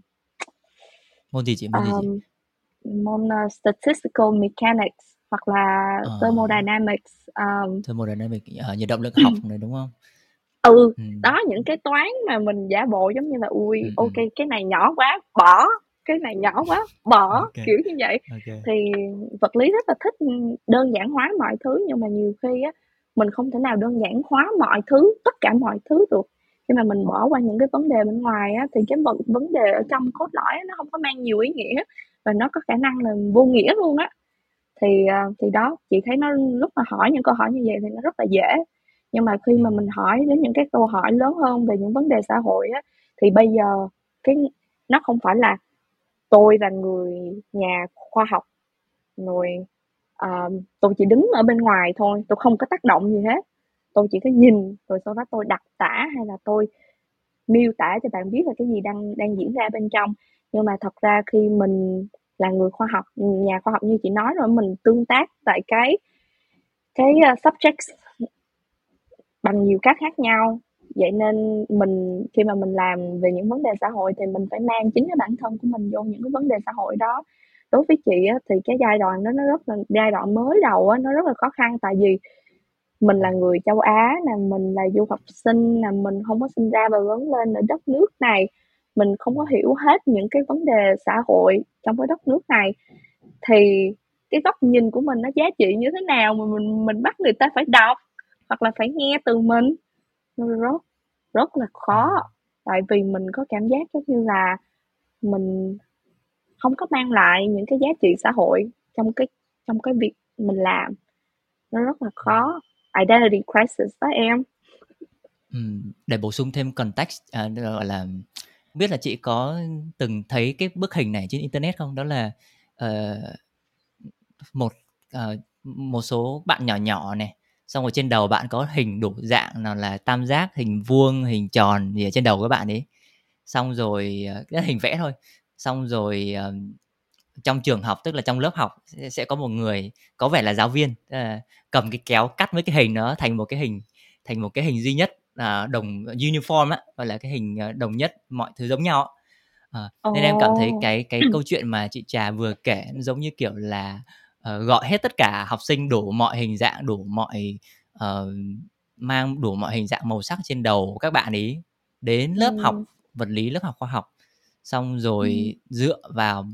môn gì chị? Môn um, gì chị? môn uh, statistical mechanics hoặc là uh, thermodynamics um, thermodynamics uh, nhiệt động lực học này đúng không ừ, ừ. đó những cái toán mà mình giả bộ giống như là ui ừ, ok cái này nhỏ quá bỏ cái này nhỏ quá bỏ okay. kiểu như vậy. Okay. thì vật lý rất là thích đơn giản hóa mọi thứ nhưng mà nhiều khi á mình không thể nào đơn giản hóa mọi thứ tất cả mọi thứ được. Khi mà mình bỏ qua những cái vấn đề bên ngoài á thì cái vấn vấn đề ở trong cốt lõi á, nó không có mang nhiều ý nghĩa và nó có khả năng là vô nghĩa luôn á. Thì thì đó chị thấy nó lúc mà hỏi những câu hỏi như vậy thì nó rất là dễ nhưng mà khi mà mình hỏi đến những cái câu hỏi lớn hơn về những vấn đề xã hội á thì bây giờ cái nó không phải là tôi là người nhà khoa học rồi uh, tôi chỉ đứng ở bên ngoài thôi tôi không có tác động gì hết. Tôi chỉ có nhìn rồi sau đó tôi đặt tả hay là tôi miêu tả cho bạn biết là cái gì đang đang diễn ra bên trong. Nhưng mà thật ra khi mình là người khoa học nhà khoa học như chị nói rồi mình tương tác tại cái cái uh, subject bằng nhiều cách khác nhau. Vậy nên mình khi mà mình làm về những vấn đề xã hội thì mình phải mang chính cái bản thân của mình vô những cái vấn đề xã hội đó. Đối với chị á, thì cái giai đoạn đó nó rất là giai đoạn mới đầu á, nó rất là khó khăn. Tại vì mình là người châu Á nè mình là du học sinh nè mình không có sinh ra và lớn lên ở đất nước này. Mình không có hiểu hết những cái vấn đề xã hội trong cái đất nước này. Thì cái góc nhìn của mình nó giá trị như thế nào mà mình mình bắt người ta phải đọc? Hoặc là phải nghe từ mình. Rất rất là khó tại vì mình có cảm giác giống như là mình không có mang lại những cái giá trị xã hội trong cái trong cái việc mình làm. Nó rất là khó. Identity crisis đó em. Ừ, để bổ sung thêm context à, gọi là biết là chị có từng thấy cái bức hình này trên internet không? Đó là uh, một uh, một số bạn nhỏ nhỏ này xong rồi trên đầu bạn có hình đủ dạng nào là tam giác hình vuông hình tròn gì ở trên đầu các bạn ấy. Xong rồi uh, cái hình vẽ thôi. Xong rồi uh, trong trường học tức là trong lớp học sẽ có một người có vẻ là giáo viên cầm cái kéo cắt mấy cái hình nó thành một cái hình thành một cái hình duy nhất là đồng uniform á gọi là cái hình đồng nhất mọi thứ giống nhau à, nên em cảm thấy cái cái câu chuyện mà chị trà vừa kể giống như kiểu là uh, gọi hết tất cả học sinh đủ mọi hình dạng đủ mọi uh, mang đủ mọi hình dạng màu sắc trên đầu các bạn ấy đến lớp ừ. học vật lý lớp học khoa học xong rồi ừ. dựa vào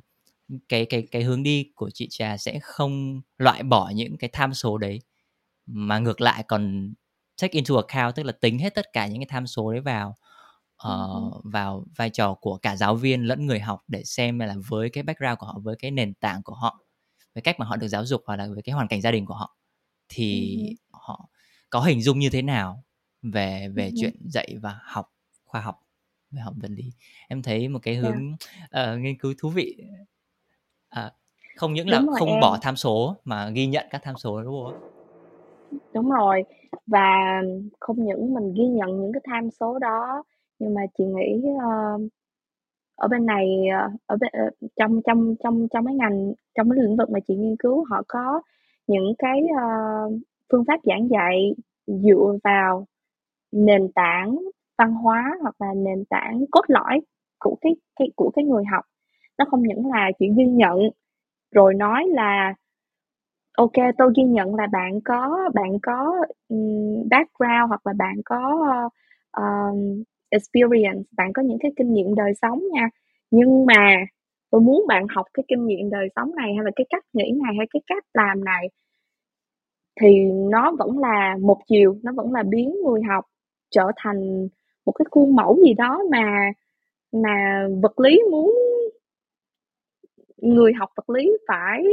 cái cái cái hướng đi của chị trà sẽ không loại bỏ những cái tham số đấy mà ngược lại còn take into account tức là tính hết tất cả những cái tham số đấy vào uh, vào vai trò của cả giáo viên lẫn người học để xem là với cái background của họ với cái nền tảng của họ với cách mà họ được giáo dục hoặc là với cái hoàn cảnh gia đình của họ. Thì uh họ có hình dung như thế nào về về uh chuyện dạy và học khoa học về học vật lý? Em thấy một cái hướng yeah. uh, nghiên cứu thú vị. À, không những là không em. bỏ tham số mà ghi nhận các tham số đúng không? Đúng rồi. Và không những mình ghi nhận những cái tham số đó nhưng mà chị nghĩ uh, ở bên này ờ, ở bên, ờ, trong trong trong trong mấy ngành trong cái lĩnh vực mà chị nghiên cứu họ có những cái uh, phương pháp giảng dạy dựa vào nền tảng văn hóa hoặc là nền tảng cốt lõi của cái, cái của cái người học. Nó không những là chỉ ghi nhận rồi nói là ok tôi ghi nhận là bạn có bạn có um, background hoặc là bạn có uh, experience. Bạn có những cái kinh nghiệm đời sống nha. Nhưng mà tôi muốn bạn học cái kinh nghiệm đời sống này hay là cái cách nghĩ này hay cái cách làm này thì nó vẫn là một chiều nó vẫn là biến người học trở thành một cái khuôn mẫu gì đó mà mà vật lý muốn người học vật lý phải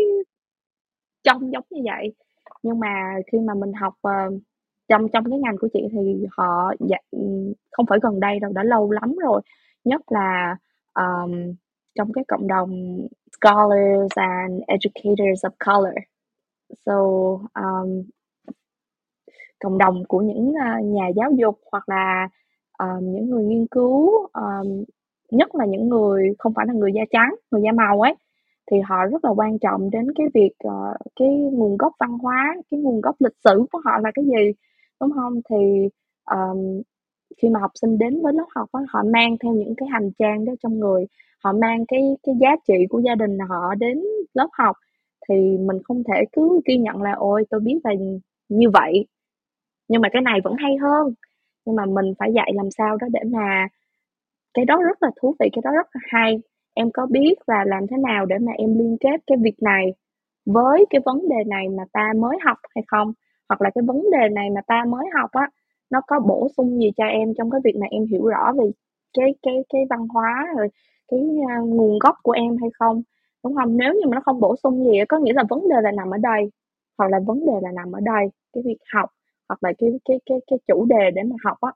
trông giống như vậy. Nhưng mà khi mà mình học uh, trong trong cái ngành của chị thì họ dạ, không phải gần đây đâu đã lâu lắm rồi. Nhất là um, trong cái cộng đồng scholars and educators of color. So um, cộng đồng của những uh, nhà giáo dục hoặc là um, những người nghiên cứu um, nhất là những người không phải là người da trắng người da màu ấy thì họ rất là quan trọng đến cái việc uh, cái nguồn gốc văn hóa cái nguồn gốc lịch sử của họ là cái gì đúng không? Thì um, khi mà học sinh đến với lớp học đó, họ mang theo những cái hành trang đó trong người. Họ mang cái cái giá trị của gia đình họ đến lớp học. Thì mình không thể cứ ghi nhận là ôi tôi biết là như vậy. Nhưng mà cái này vẫn hay hơn. Nhưng mà mình phải dạy làm sao đó để mà cái đó rất là thú vị cái đó rất là hay. Em có biết là làm thế nào để mà em liên kết cái việc này với cái vấn đề này mà ta mới học hay không? Hoặc là cái vấn đề này mà ta mới học á nó có bổ sung gì cho em trong cái việc mà em hiểu rõ về cái cái cái văn hóa rồi cái uh, nguồn gốc của em hay không? Đúng không? Nếu như mà nó không bổ sung gì có nghĩa là vấn đề là nằm ở đây hoặc là vấn đề là nằm ở đây cái việc học hoặc là cái cái cái cái chủ đề để mà học á.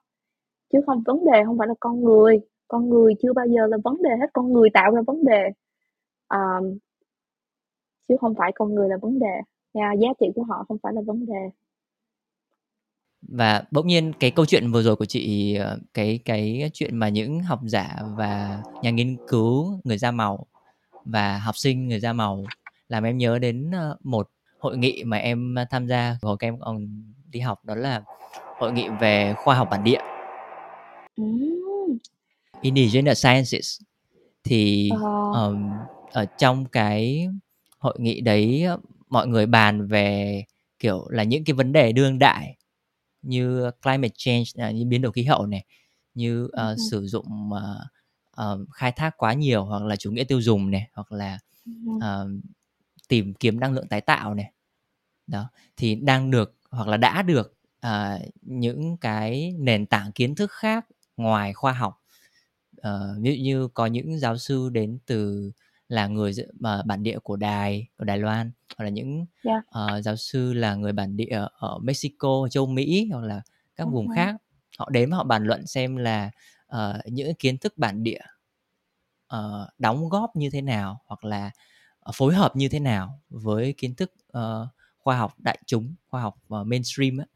Chứ không vấn đề không phải là con người con người chưa bao giờ là vấn đề hết con người tạo ra vấn đề. Um, chứ không phải con người là vấn đề. Yeah, giá trị của họ không phải là vấn đề và bỗng nhiên cái câu chuyện vừa rồi của chị ờ, cái cái chuyện mà những học giả và nhà nghiên cứu người da màu và học sinh người da màu làm em nhớ đến ờ, một hội nghị mà em tham gia hồi các em còn đi học đó là hội nghị về khoa học bản địa. Indigenous Sciences. Thì um, ở trong cái hội nghị đấy mọi người bàn về kiểu là những cái vấn đề đương đại như climate change à, như biến đổi khí hậu này như uh, uh-huh. sử dụng uh, uh, khai thác quá nhiều hoặc là chủ nghĩa tiêu dùng này hoặc là uh, tìm kiếm năng lượng tái tạo này đó thì đang được hoặc là đã được uh, những cái nền tảng kiến thức khác ngoài khoa học uh, ví dụ như có những giáo sư đến từ là người mà bản địa của đài của Đài Loan hoặc là những yeah. uh, giáo sư là người bản địa ở Mexico châu Mỹ hoặc là các uh-huh. vùng khác họ đến họ bàn luận xem là uh, những kiến thức bản địa uh, đóng góp như thế nào hoặc là uh, phối hợp như thế nào với kiến thức uh, khoa học đại chúng khoa học uh, mainstream ấy.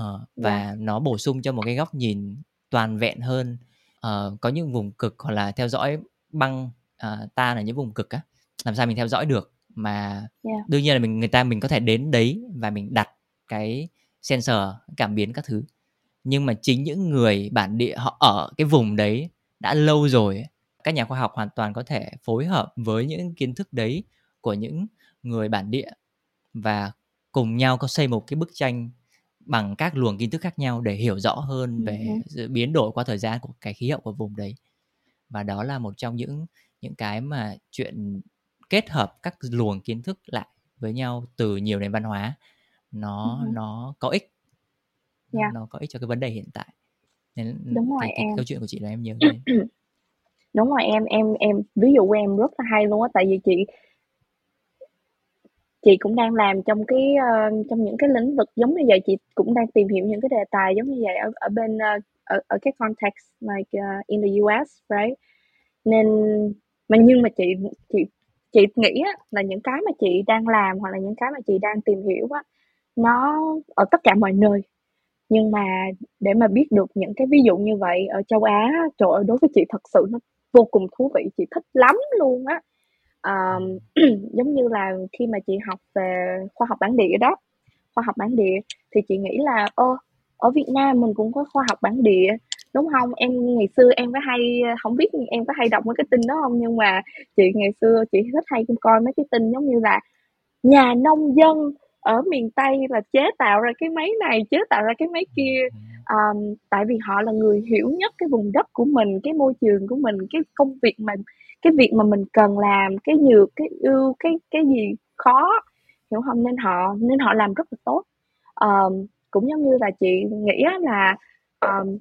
Uh, và yeah. nó bổ sung cho một cái góc nhìn toàn vẹn hơn uh, có những vùng cực hoặc là theo dõi băng uh, ta là những vùng cực á làm sao mình theo dõi được? Mà yeah. đương nhiên là mình người ta mình có thể đến đấy và mình đặt cái sensor cảm biến các thứ. Nhưng mà chính những người bản địa họ ở cái vùng đấy đã lâu rồi các nhà khoa học hoàn toàn có thể phối hợp với những kiến thức đấy của những người bản địa và cùng nhau có xây một cái bức tranh bằng các luồng kiến thức khác nhau để hiểu rõ hơn về sự biến đổi qua thời gian của cái khí hậu của vùng đấy. Và đó là một trong những những cái mà chuyện kết hợp các luồng kiến thức lại với nhau từ nhiều nền văn hóa nó uh-huh. nó có ích. Yeah. nó có ích cho cái vấn đề hiện tại. Nên đúng rồi cái, cái em. câu chuyện của chị là em nhớ đúng rồi em em em ví dụ của em rất là hay luôn á tại vì chị chị cũng đang làm trong cái uh, trong những cái lĩnh vực giống như vậy chị cũng đang tìm hiểu những cái đề tài giống như vậy ở ở bên uh, ở, ở cái context like uh, in the US right? Nên mà nhưng mà chị chị chị nghĩ á, là những cái mà chị đang làm hoặc là những cái mà chị đang tìm hiểu á nó ở tất cả mọi nơi. Nhưng mà để mà biết được những cái ví dụ như vậy ở châu Á trời ơi đối với chị thật sự nó vô cùng thú vị chị thích lắm luôn á. À, giống như là khi mà chị học về khoa học bản địa đó khoa học bản địa thì chị nghĩ là ô ở Việt Nam mình cũng có khoa học bản địa đúng không? Em ngày xưa em có hay không biết em có hay đọc mấy cái tin đó không? Nhưng mà chị ngày xưa chị thích hay coi mấy cái tin giống như là nhà nông dân ở miền tây là chế tạo ra cái máy này chế tạo ra cái máy kia. Um, tại vì họ là người hiểu nhất cái vùng đất của mình cái môi trường của mình cái công việc mà cái việc mà mình cần làm cái nhược cái ưu cái cái gì khó hiểu không? Nên họ nên họ làm rất là tốt. Um, cũng giống như là chị nghĩ là um,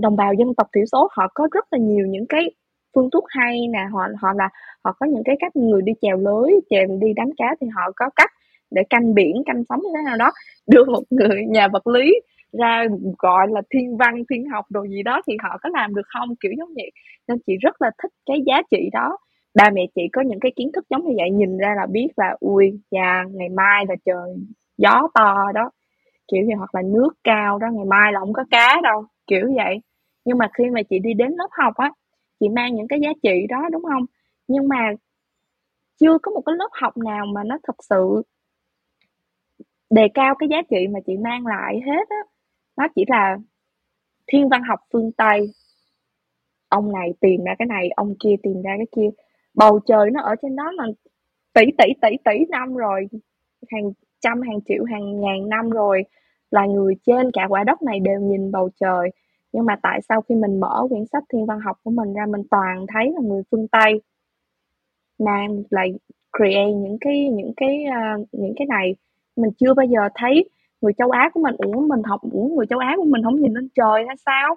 đồng bào dân tộc thiểu số, họ có rất là nhiều những cái phương thuốc hay nè, họ họ là, họ có những cái cách người đi chèo lưới, chèo đi đánh cá thì họ có cách để canh biển, canh sóng như thế nào đó. Đưa một người, nhà vật lý ra gọi là thiên văn, thiên học đồ gì đó thì họ có làm được không? Kiểu giống vậy. Nên chị rất là thích cái giá trị đó. Ba mẹ chị có những cái kiến thức giống như vậy, nhìn ra là biết là, ui và ngày mai là trời gió to đó kiểu như hoặc là nước cao đó, ngày mai là không có cá đâu, kiểu vậy. Nhưng mà khi mà chị đi đến lớp học á, chị mang những cái giá trị đó, đúng không? Nhưng mà chưa có một cái lớp học nào mà nó thật sự đề cao cái giá trị mà chị mang lại hết á. Nó chỉ là thiên văn học phương tây. Ông này tìm ra cái này, ông kia tìm ra cái kia. Bầu trời nó ở trên đó là tỷ tỷ tỷ tỷ năm rồi, hàng trăm, hàng triệu, hàng ngàn năm rồi là người trên cả quả đất này đều nhìn bầu trời. Nhưng mà tại sao khi mình mở quyển sách thiên văn học của mình ra mình toàn thấy là người phương tây? Mà lại create những cái những cái uh, những cái này. Mình chưa bao giờ thấy người châu Á của mình ủa mình học ủa người châu Á của mình không nhìn lên trời hay sao?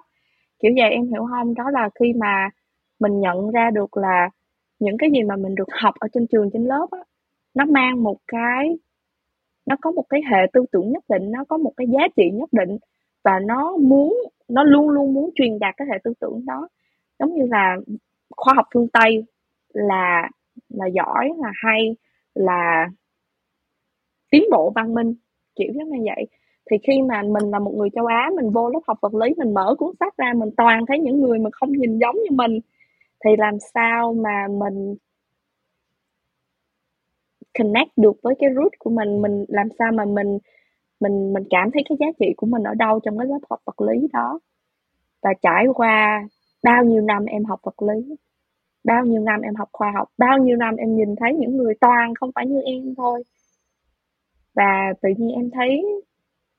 Kiểu vậy em hiểu không? Đó là khi mà mình nhận ra được là những cái gì mà mình được học ở trên trường trên lớp á nó mang một cái nó có một cái hệ tư tưởng nhất định, nó có một cái giá trị nhất định và nó muốn, nó luôn luôn muốn truyền đạt cái hệ tư tưởng đó. Giống như là khoa học phương tây là là giỏi, là hay, là tiến bộ văn minh, kiểu giống như vậy. Thì khi mà mình là một người châu Á, mình vô lớp học vật lý, mình mở cuốn sách ra, mình toàn thấy những người mà không nhìn giống như mình, thì làm sao mà mình connect được với cái root của mình mình làm sao mà mình mình mình cảm thấy cái giá trị của mình ở đâu trong cái lớp học vật lý đó? Và trải qua bao nhiêu năm em học vật lý bao nhiêu năm em học khoa học bao nhiêu năm em nhìn thấy những người toàn không phải như em thôi. Và tự nhiên em thấy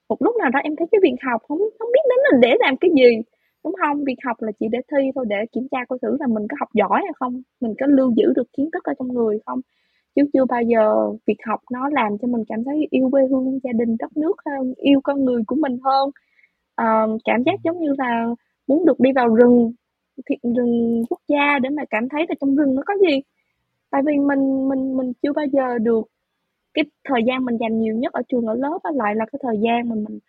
một lúc nào đó em thấy cái việc học không không biết đến là để làm cái gì đúng không? Việc học là chỉ để thi thôi để kiểm tra coi thử là mình có học giỏi hay không mình có lưu giữ được kiến thức ở trong người không chứ chưa bao giờ việc học nó làm cho mình cảm thấy yêu quê hương gia đình đất nước hơn yêu con người của mình hơn. Uh, cảm giác giống như là muốn được đi vào rừng rừng quốc gia để mà cảm thấy là trong rừng nó có gì. Tại vì mình mình mình chưa bao giờ được cái thời gian mình dành nhiều nhất ở trường ở lớp á, lại là cái thời gian mà mình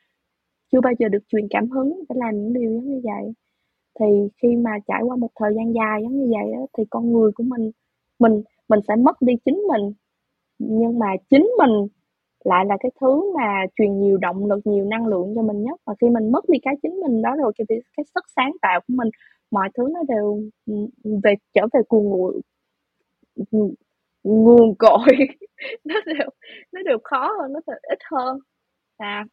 chưa bao giờ được truyền cảm hứng để làm những điều giống như vậy. Thì khi mà trải qua một thời gian dài giống như vậy á, thì con người của mình mình mình sẽ mất đi chính mình. Nhưng mà chính mình lại là cái thứ mà truyền nhiều động lực, nhiều năng lượng cho mình nhất. Và khi mình mất đi cái chính mình đó rồi, cái cái sức sáng tạo của mình, mọi thứ nó đều về, trở về cuồng nguồn nguồn cội. Nó đều nó đều khó hơn, nó đều ít hơn. À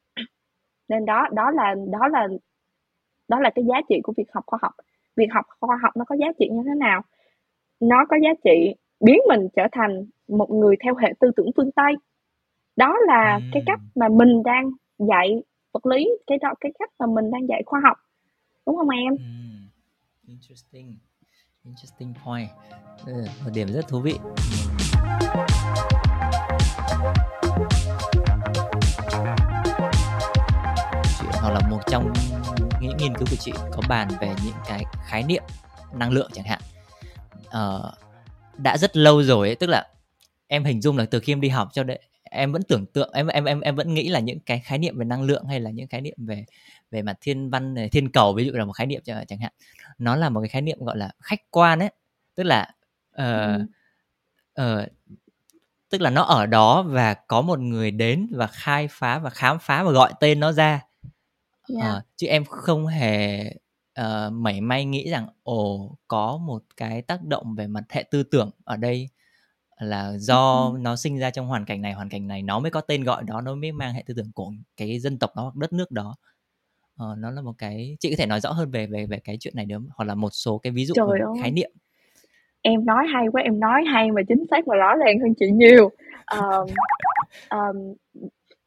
nên đó đó là đó là đó là cái giá trị của việc học khoa học. Việc học khoa học nó có giá trị như thế nào? Nó có giá trị biến mình trở thành một người theo hệ tư tưởng phương tây. Đó là cái cách mà mình đang dạy vật lý cái đó cái cách mà mình đang dạy khoa học. Đúng không em? Interesting. Interesting point. Ừ, một điểm rất thú vị. Hoặc là một trong những nghiên cứu của chị có bàn về những cái khái niệm năng lượng chẳng hạn. Uh, đã rất lâu rồi ấy, tức là em hình dung là từ khi em đi học cho đến em vẫn tưởng tượng em em em em vẫn nghĩ là những cái khái niệm về năng lượng hay là những khái niệm về về mặt thiên văn này, thiên cầu ví dụ là một khái niệm chẳng hạn. Nó là một cái khái niệm gọi là khách quan ấy. Tức là uh, uh, tức là nó ở đó và có một người đến và khai phá và khám phá và gọi tên nó ra. Yeah. uh, chứ em không hề uh, mảy may nghĩ rằng ồ có một cái tác động về mặt hệ tư tưởng ở đây là do ừ. nó sinh ra trong hoàn cảnh này hoàn cảnh này nó mới có tên gọi đó nó mới mang hệ tư tưởng của cái dân tộc đó hoặc đất nước đó. Ờ, nó là một cái chị có thể nói rõ hơn về về về cái chuyện này được hoặc là một số cái ví dụ Trời khái niệm. Em nói hay quá em nói hay mà chính xác và rõ ràng hơn chị nhiều. Um, um,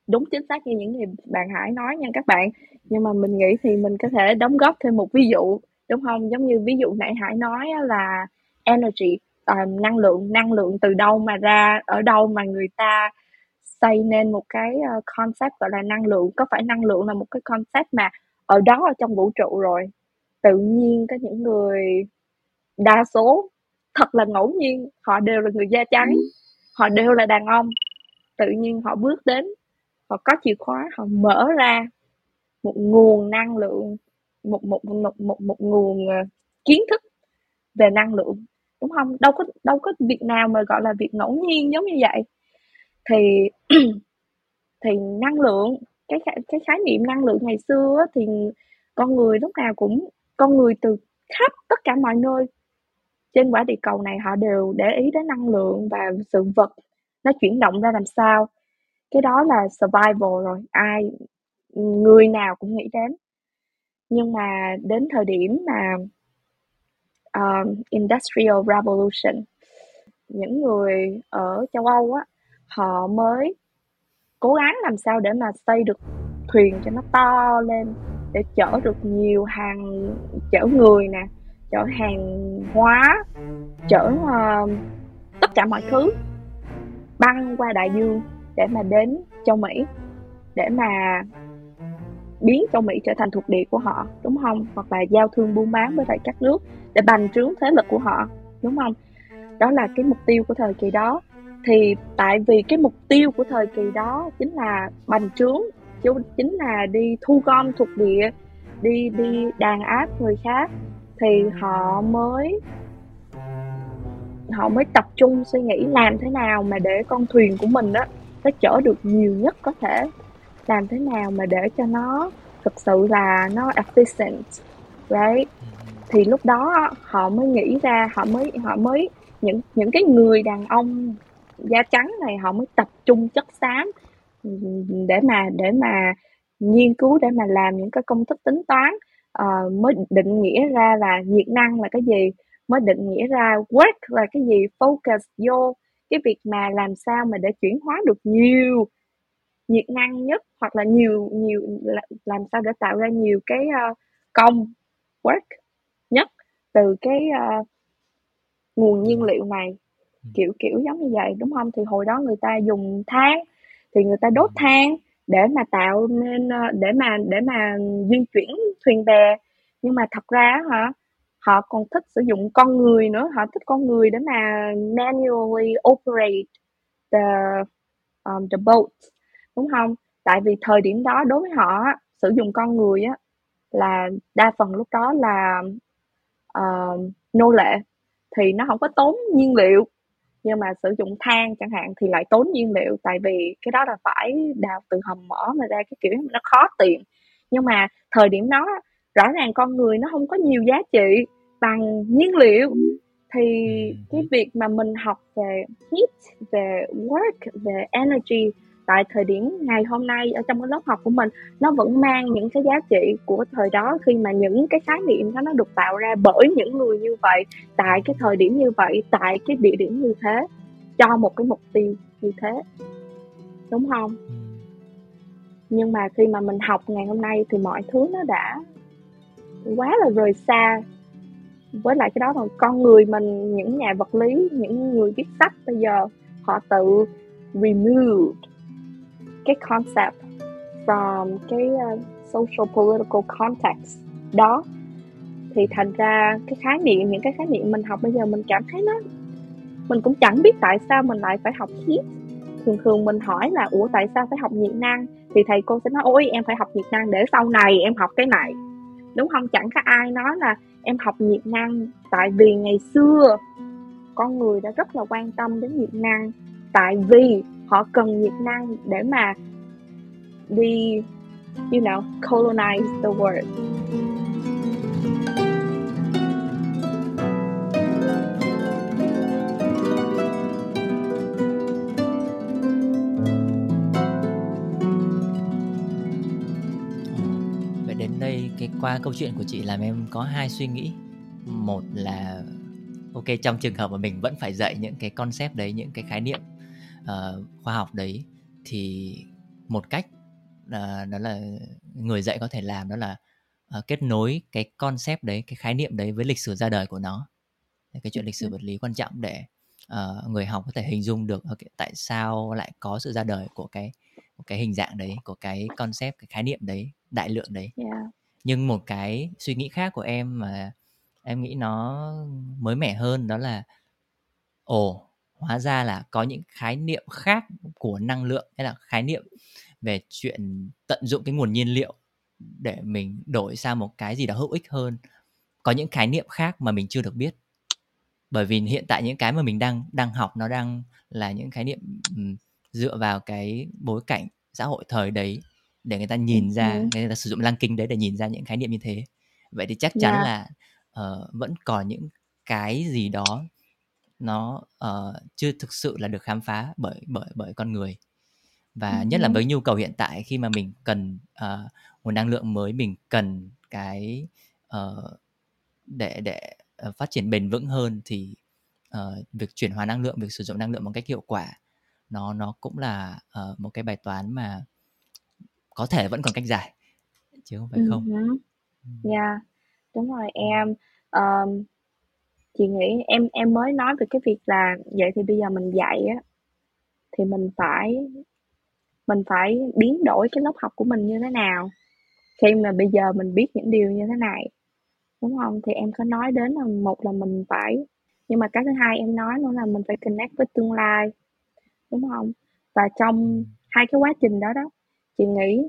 đúng chính xác như những gì bạn Hải nói nha các bạn nhưng mà mình nghĩ thì mình có thể đóng góp thêm một ví dụ đúng không? Giống như ví dụ nãy Hải nói là energy um, năng lượng năng lượng từ đâu mà ra ở đâu mà người ta xây nên một cái ờ, concept gọi là năng lượng. Có phải năng lượng là một cái concept mà ở đó ở trong vũ trụ rồi? Tự nhiên có những người đa số thật là ngẫu nhiên họ đều là người da trắng họ đều là đàn ông. Tự nhiên họ bước đến họ có chìa khóa họ mở ra một nguồn năng lượng một một một một, một nguồn ờ, kiến thức về năng lượng đúng không? Đâu có đâu có việc nào mà gọi là việc ngẫu nhiên giống như vậy. Thì thì năng lượng cái cái khái niệm năng lượng ngày xưa thì con người lúc nào cũng con người từ khắp tất cả mọi nơi trên quả địa cầu này họ đều để ý đến năng lượng và sự vật nó chuyển động ra làm sao. Cái đó là survival rồi ai người nào cũng nghĩ đến. Nhưng mà đến thời điểm mà um, industrial revolution những người ở châu âu á họ mới cố gắng làm sao để mà xây được thuyền cho nó to lên để chở được nhiều hàng chở người nè chở hàng hóa chở uh, tất cả mọi thứ băng qua đại dương để mà đến châu mỹ để mà biến châu Mỹ trở thành thuộc địa của họ, đúng không? Hoặc là giao thương buôn bán với lại các nước để bành trướng thế lực của họ, đúng không? Đó là cái mục tiêu của thời kỳ đó. Thì tại vì cái mục tiêu của thời kỳ đó chính là bành trướng, chứ chính là đi thu gom thuộc địa, đi đi đàn áp người khác, thì họ mới họ mới tập trung suy nghĩ làm thế nào mà để con thuyền của mình đó nó chở được nhiều nhất có thể làm thế nào mà để cho nó thực sự là nó efficient right? Thì lúc đó họ mới nghĩ ra họ mới họ mới những những cái người đàn ông da trắng này họ mới tập trung chất xám để mà để mà nghiên cứu để mà làm những cái công thức tính toán uh, mới định nghĩa ra là nhiệt năng là cái gì mới định nghĩa ra work là cái gì focus vô cái việc mà làm sao mà để chuyển hóa được nhiều nhiệt năng nhất hoặc là nhiều nhiều làm sao để tạo ra nhiều cái uh, công work nhất từ cái uh, nguồn nhiên liệu này. Kiểu kiểu giống như vậy đúng không? Thì hồi đó người ta dùng than thì người ta đốt than để mà tạo nên ờ, để mà để mà di chuyển thuyền bè. Nhưng mà thật ra hả họ còn thích sử dụng con người nữa họ thích con người để mà manually operate the um, the boat đúng không? Tại vì thời điểm đó đối với họ sử dụng con người á là đa phần lúc đó là uh, nô lệ. Thì nó không có tốn nhiên liệu. Nhưng mà sử dụng than chẳng hạn thì lại tốn nhiên liệu. Tại vì cái đó là phải đào từ hầm mỏ mà ra cái kiểu nó khó tìm. Nhưng mà thời điểm đó rõ ràng con người nó không có nhiều giá trị bằng nhiên liệu. Thì cái việc mà mình học về heat về work về energy tại thời điểm ngày hôm nay ở trong cái lớp học của mình nó vẫn mang những cái giá trị của thời đó khi mà những cái khái niệm đó nó được tạo ra bởi những người như vậy tại cái thời điểm như vậy tại cái địa điểm như thế cho một cái mục tiêu như thế. Đúng không? Ừ. nhưng mà khi mà mình học ngày hôm nay thì mọi thứ nó đã quá là rời xa với lại cái đó là con người mình những nhà vật lý những người viết sách bây giờ họ tự remove cái concept from cái uh, social political context đó. Thì thành ra cái khái niệm những cái khái niệm mình học bây giờ mình cảm thấy nó mình cũng chẳng biết tại sao mình lại phải học heat. Thường thường mình hỏi là ủa tại sao phải học nhiệt năng? Thì thầy cô sẽ nói ôi em phải học nhiệt năng để sau này em học cái này. Đúng không? Chẳng có ai nói là em học nhiệt năng tại vì ngày xưa con người đã rất là quan tâm đến nhiệt năng. Tại vì họ cần nhiệt năng để mà đi, you know, colonize the world. Vậy đến đây, cái qua câu chuyện của chị làm em có hai suy nghĩ. Một là, ok, trong trường hợp mà mình vẫn phải dạy những cái concept đấy, những cái khái niệm uh, khoa học đấy thì một cách uh, đó là người dạy có thể làm đó là uh, kết nối cái concept đấy cái khái niệm đấy với lịch sử ra đời của nó. Cái chuyện lịch sử vật lý quan trọng để uh, người học có thể hình dung được okay, tại sao lại có sự ra đời của cái của cái hình dạng đấy của cái concept cái khái niệm đấy đại lượng đấy. Yeah. nhưng một cái suy nghĩ khác của em mà em nghĩ nó mới mẻ hơn đó là ồ hóa ra là có những khái niệm khác của năng lượng hay là khái niệm về chuyện tận dụng cái nguồn nhiên liệu để mình đổi sang một cái gì đó hữu ích hơn có những khái niệm khác mà mình chưa được biết bởi vì hiện tại những cái mà mình đang đang học nó đang là những khái niệm dựa vào cái bối cảnh xã hội thời đấy để người ta nhìn ra ừ. người ta sử dụng lăng kinh đấy để nhìn ra những khái niệm như thế vậy thì chắc chắn yeah. là uh, vẫn còn những cái gì đó nó uh, chưa thực sự là được khám phá bởi bởi bởi con người. Và ừ. nhất là với nhu cầu hiện tại khi mà mình cần uh, nguồn năng lượng mới mình cần cái uh, để để phát triển bền vững hơn thì uh, việc chuyển hóa năng lượng việc sử dụng năng lượng một cách hiệu quả nó nó cũng là uh, một cái bài toán mà có thể vẫn còn cách giải chứ không phải không. Uh-huh. yeah đúng rồi em. Um, chị nghĩ em em mới nói về cái việc là vậy thì bây giờ mình dạy á, thì mình phải mình phải biến đổi cái lớp học của mình như thế nào. Khi mà bây giờ mình biết những điều như thế này, đúng không? Thì em có nói đến là một là mình phải, nhưng mà cái thứ hai em nói nữa là mình phải connect với tương lai, đúng không? Và trong hai cái quá trình đó đó, chị nghĩ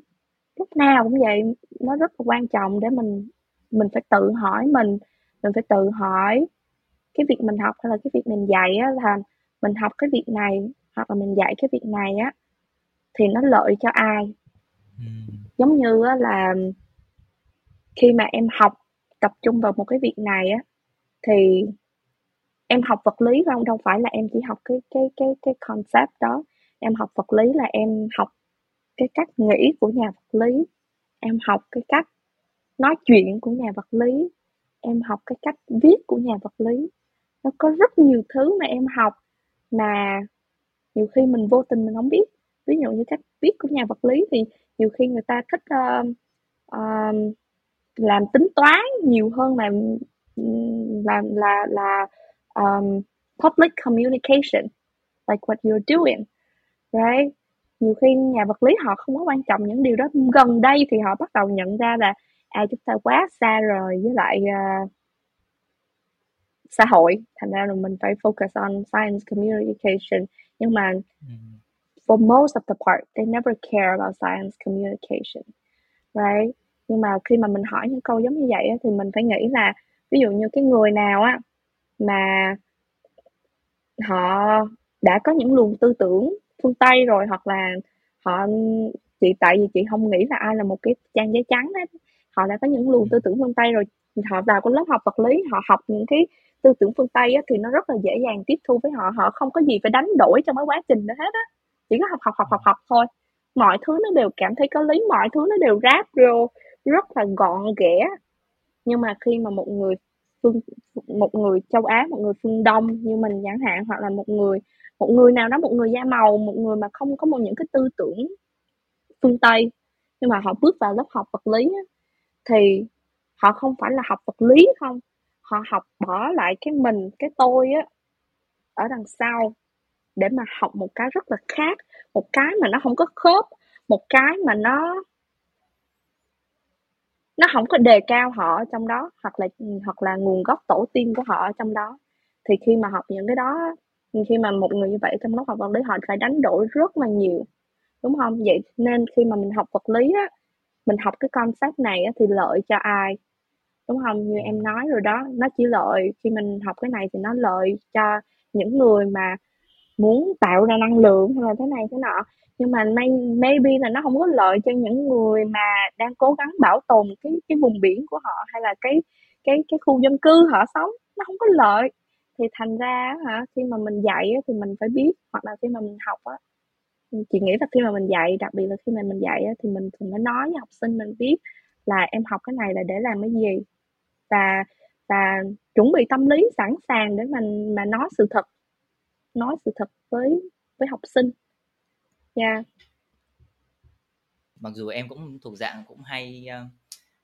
lúc nào cũng vậy, nó rất là quan trọng để mình mình phải tự hỏi mình mình phải tự hỏi cái việc mình học hay là cái việc mình dạy á là mình học cái việc này hoặc là mình dạy cái việc này á thì nó lợi cho ai? Giống như á là khi mà em học tập trung vào một cái việc này á thì em học vật lý không đâu phải là em chỉ học cái cái cái cái concept đó. Em học vật lý là em học cái cách nghĩ của nhà vật lý. Em học cái cách nói chuyện của nhà vật lý. Em học cái cách viết của nhà vật lý nó có rất nhiều thứ mà em học mà nhiều khi mình vô tình mình không biết. Ví dụ như cách viết của nhà vật lý thì nhiều khi người ta thích uh, uh, làm tính toán nhiều hơn là là là là um, public communication like what you're doing right? Nhiều khi nhà vật lý họ không có quan trọng những điều đó. Gần đây thì họ bắt đầu nhận ra là à chúng ta quá xa rồi với lại uh, xã hội. Thành ra là mình phải focus on science communication nhưng mà for most of the part they never care about science communication right? Nhưng mà khi mà mình hỏi những câu giống như vậy á, thì mình phải nghĩ là ví dụ như cái người nào á mà họ đã có những luồng tư tưởng phương tây rồi hoặc là họ chị tại vì chị không nghĩ là ai là một cái trang giấy trắng hết họ đã có những luồng tư tưởng phương tây rồi họ vào cái lớp học vật lý họ học những cái tư tưởng phương tây á, thì nó rất là dễ dàng tiếp thu với họ. Họ không có gì phải đánh đổi trong cái quá trình đó hết á. Chỉ có học học học học học thôi. Mọi thứ nó đều cảm thấy có lý mọi thứ nó đều ráp vô rất là gọn ghẽ. Nhưng mà khi mà một người phương một người châu Á một người phương Đông như mình chẳng hạn hoặc là một người một người nào đó một người da màu một người mà không có một những cái tư tưởng phương Tây nhưng mà họ bước vào lớp học vật lý á, thì họ không phải là học vật lý không họ học bỏ lại cái mình cái tôi á ở đằng sau để mà học một cái rất là khác một cái mà nó không có khớp một cái mà nó nó không có đề cao họ ở trong đó hoặc là hoặc là nguồn gốc tổ tiên của họ ở trong đó. Thì khi mà học những cái đó khi mà một người như vậy trong lớp học vật lý họ phải đánh đổi rất là nhiều đúng không? Vậy nên khi mà mình học vật lý á mình học cái concept này á, thì lợi cho ai? Đúng không? Như em nói rồi đó nó chỉ lợi khi mình học cái này thì nó lợi cho những người mà muốn tạo ra năng lượng hay là thế này thế nọ. Nhưng mà may, maybe là nó không có lợi cho những người mà đang cố gắng bảo tồn cái cái vùng biển của họ hay là cái cái cái khu dân cư họ sống. Nó không có lợi. Thì thành ra hả khi mà mình dạy thì mình phải biết hoặc là khi mà mình học á chị nghĩ là khi mà mình dạy đặc biệt là khi mà mình dạy thì mình thường phải nói với học sinh mình biết là em học cái này là để làm cái gì và và chuẩn bị tâm lý sẵn sàng để mình mà nói sự thật nói sự thật với với học sinh nha yeah. mặc dù em cũng thuộc dạng cũng hay uh,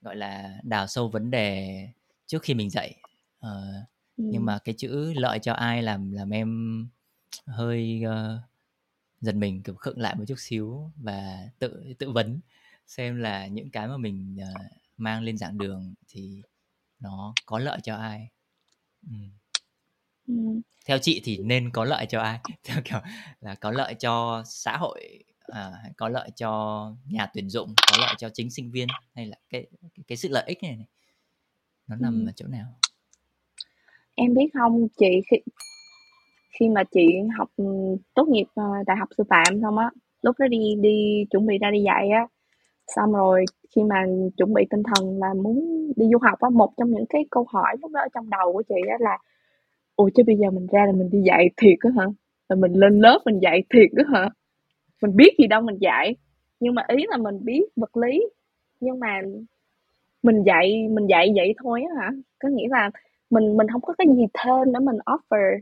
gọi là đào sâu vấn đề trước khi mình dạy uh, ừ. nhưng mà cái chữ lợi cho ai làm làm em hơi uh, giật mình kiểu khựng lại một chút xíu và tự tự vấn xem là những cái mà mình uh, mang lên giảng đường thì nó có lợi cho ai ừ. Ừ. theo chị thì nên có lợi cho ai theo kiểu là có lợi cho xã hội à, có lợi cho nhà tuyển dụng có lợi cho chính sinh viên hay là cái cái, cái sự lợi ích này, này nó nằm ừ. ở chỗ nào em biết không chị khi khi mà chị học tốt nghiệp ờ, đại học sư phạm xong á lúc đó đi đi chuẩn bị ra đi dạy á xong rồi khi mà chuẩn bị tinh thần là muốn đi du học á một trong những cái câu hỏi lúc đó ở trong đầu của chị á là ủa chứ bây giờ mình ra là mình đi dạy thiệt á hả? Là mình lên lớp mình dạy thiệt á hả? Mình biết gì đâu mình dạy. Nhưng mà ý là mình biết vật lý nhưng mà mình dạy mình dạy vậy thôi á hả? Có nghĩa là mình mình không có cái gì thêm để mình offer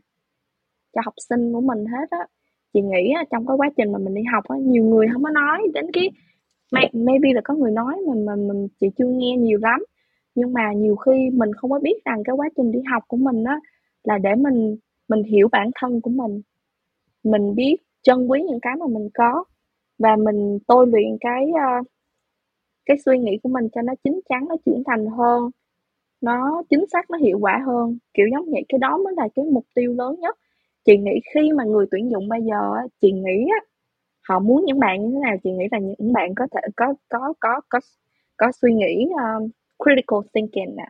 cho học sinh của mình hết á. Chị nghĩ á, trong cái quá trình mà mình đi học á nhiều người không có nói đến cái May, maybe là có người nói mà mà mình chị chưa nghe nhiều lắm. Nhưng mà nhiều khi mình không có biết rằng cái quá trình đi học của mình á là để mình mình hiểu bản thân của mình. Mình biết trân quý những cái mà mình có và mình tôi luyện cái uh, cái suy nghĩ của mình cho nó chín chắn nó trưởng thành hơn. Nó chính xác nó hiệu quả hơn. Kiểu giống vậy. Cái đó mới là cái mục tiêu lớn nhất. Chị nghĩ khi mà người tuyển dụng bây giờ chị nghĩ á họ muốn những bạn như thế nào? Chị nghĩ là những bạn có thể có có có có có suy nghĩ um, critical thinking nè